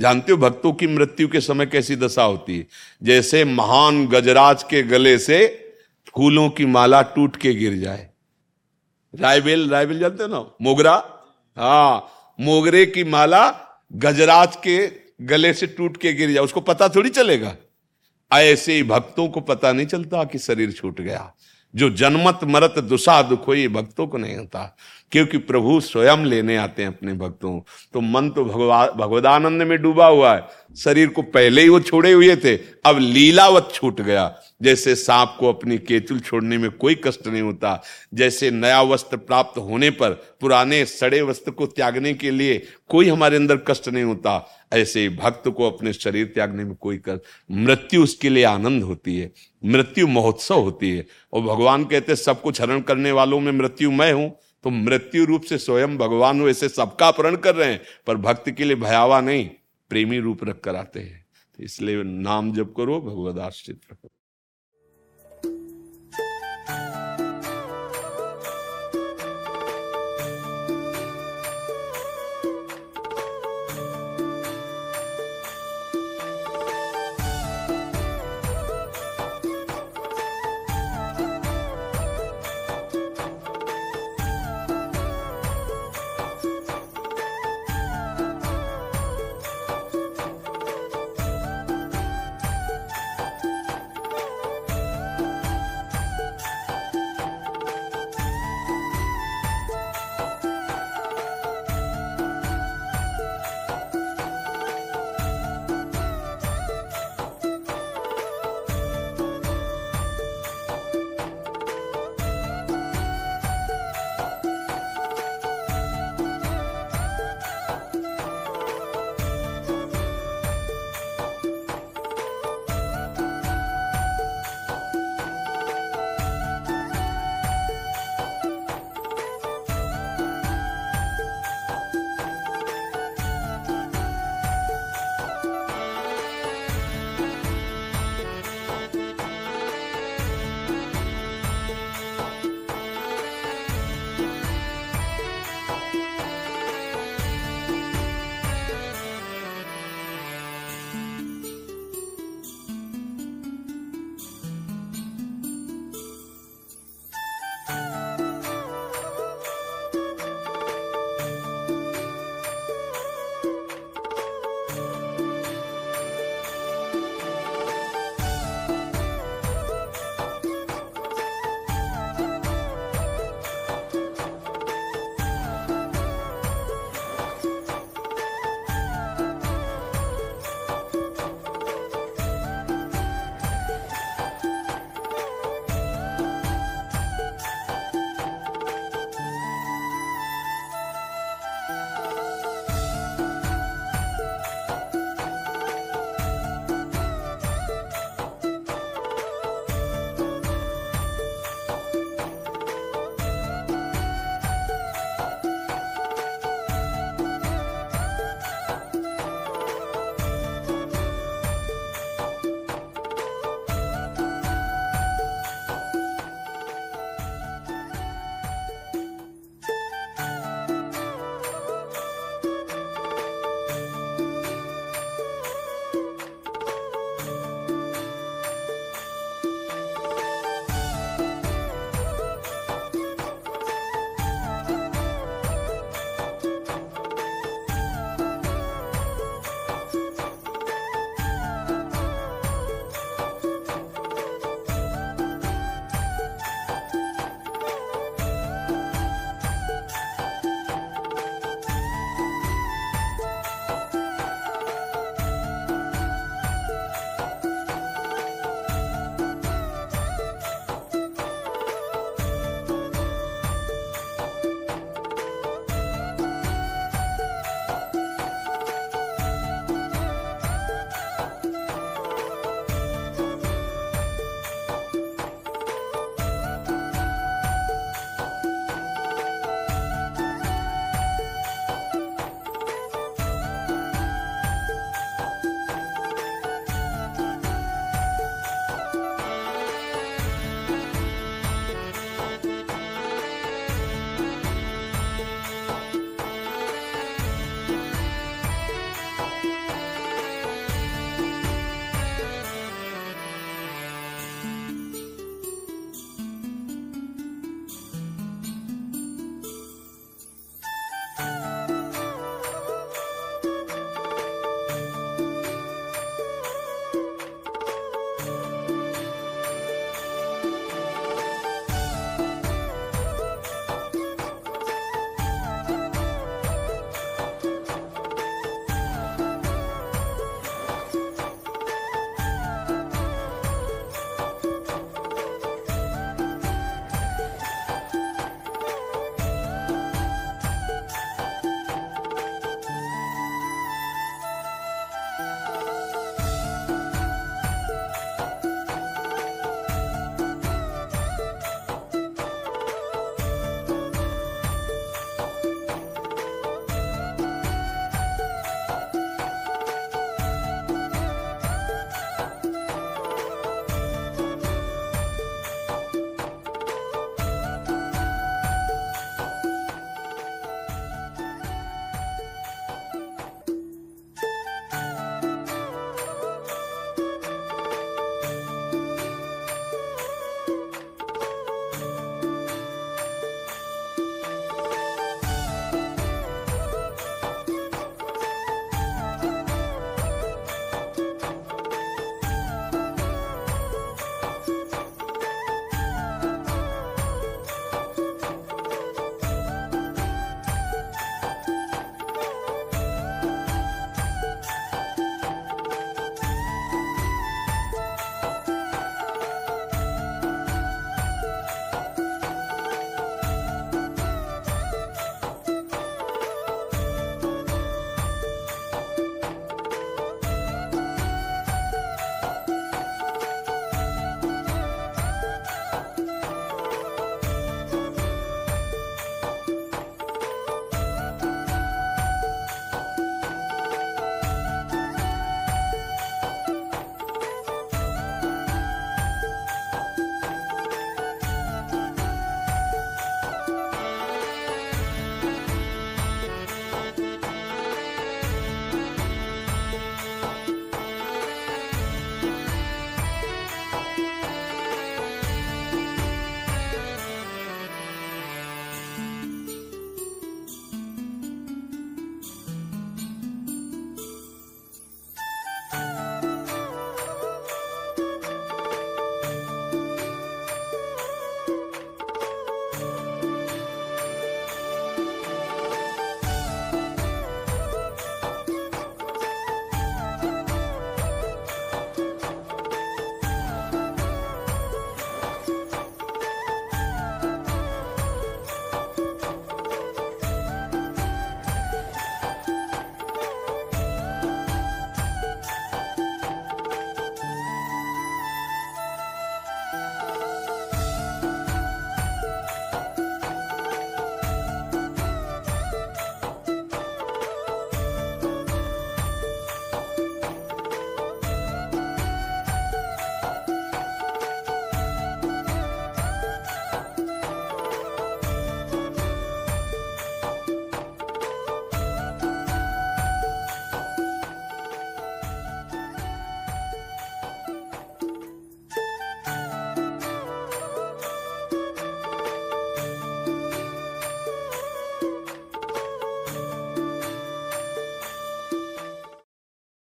जानते हो भक्तों की मृत्यु के समय कैसी दशा होती है? जैसे महान गजराज के गले से फूलों की माला टूट के गिर जाए। रायबेल रायबेल जानते हो ना? मोगरा? हाँ मोगरे की माला गजराज के गले से टूट के गिर जाए। उसको पता थोड़ी चलेगा। ऐसे ही भक्तों को पता नहीं चलता कि शरीर छूट गया। जो जन्मत मरत दुसा दुख हो ये भक्तों को नहीं होता। क्योंकि प्रभु स्वयं लेने आते हैं अपने भक्तों। तो मन तो भगवा, भगवदानंद में डूबा हुआ है। शरीर को पहले ही वो छोड़े हुए थे, अब लीलावत छूट गया। जैसे सांप को अपनी केतुल छोड़ने में कोई कष्ट नहीं होता, जैसे नया वस्त्र प्राप्त होने पर पुराने सड़े वस्त्र को त्यागने के लिए कोई हमारे अंदर कष्ट नहीं होता। ऐसे ही भक्त को अपने शरीर त्यागने में कोई कष्ट, मृत्यु उसके लिए आनंद होती है, मृत्यु महोत्सव होती है। और भगवान कहते सब कुछ हरण करने वालों में मृत्यु मैं हूँ तो मृत्यु रूप से स्वयं भगवान वैसे सबका अपहरण कर रहे हैं, पर भक्त के लिए भयावा नहीं, प्रेमी रूप रख कर आते हैं। तो इसलिए नाम जप करो भगवद आश्रित रखो।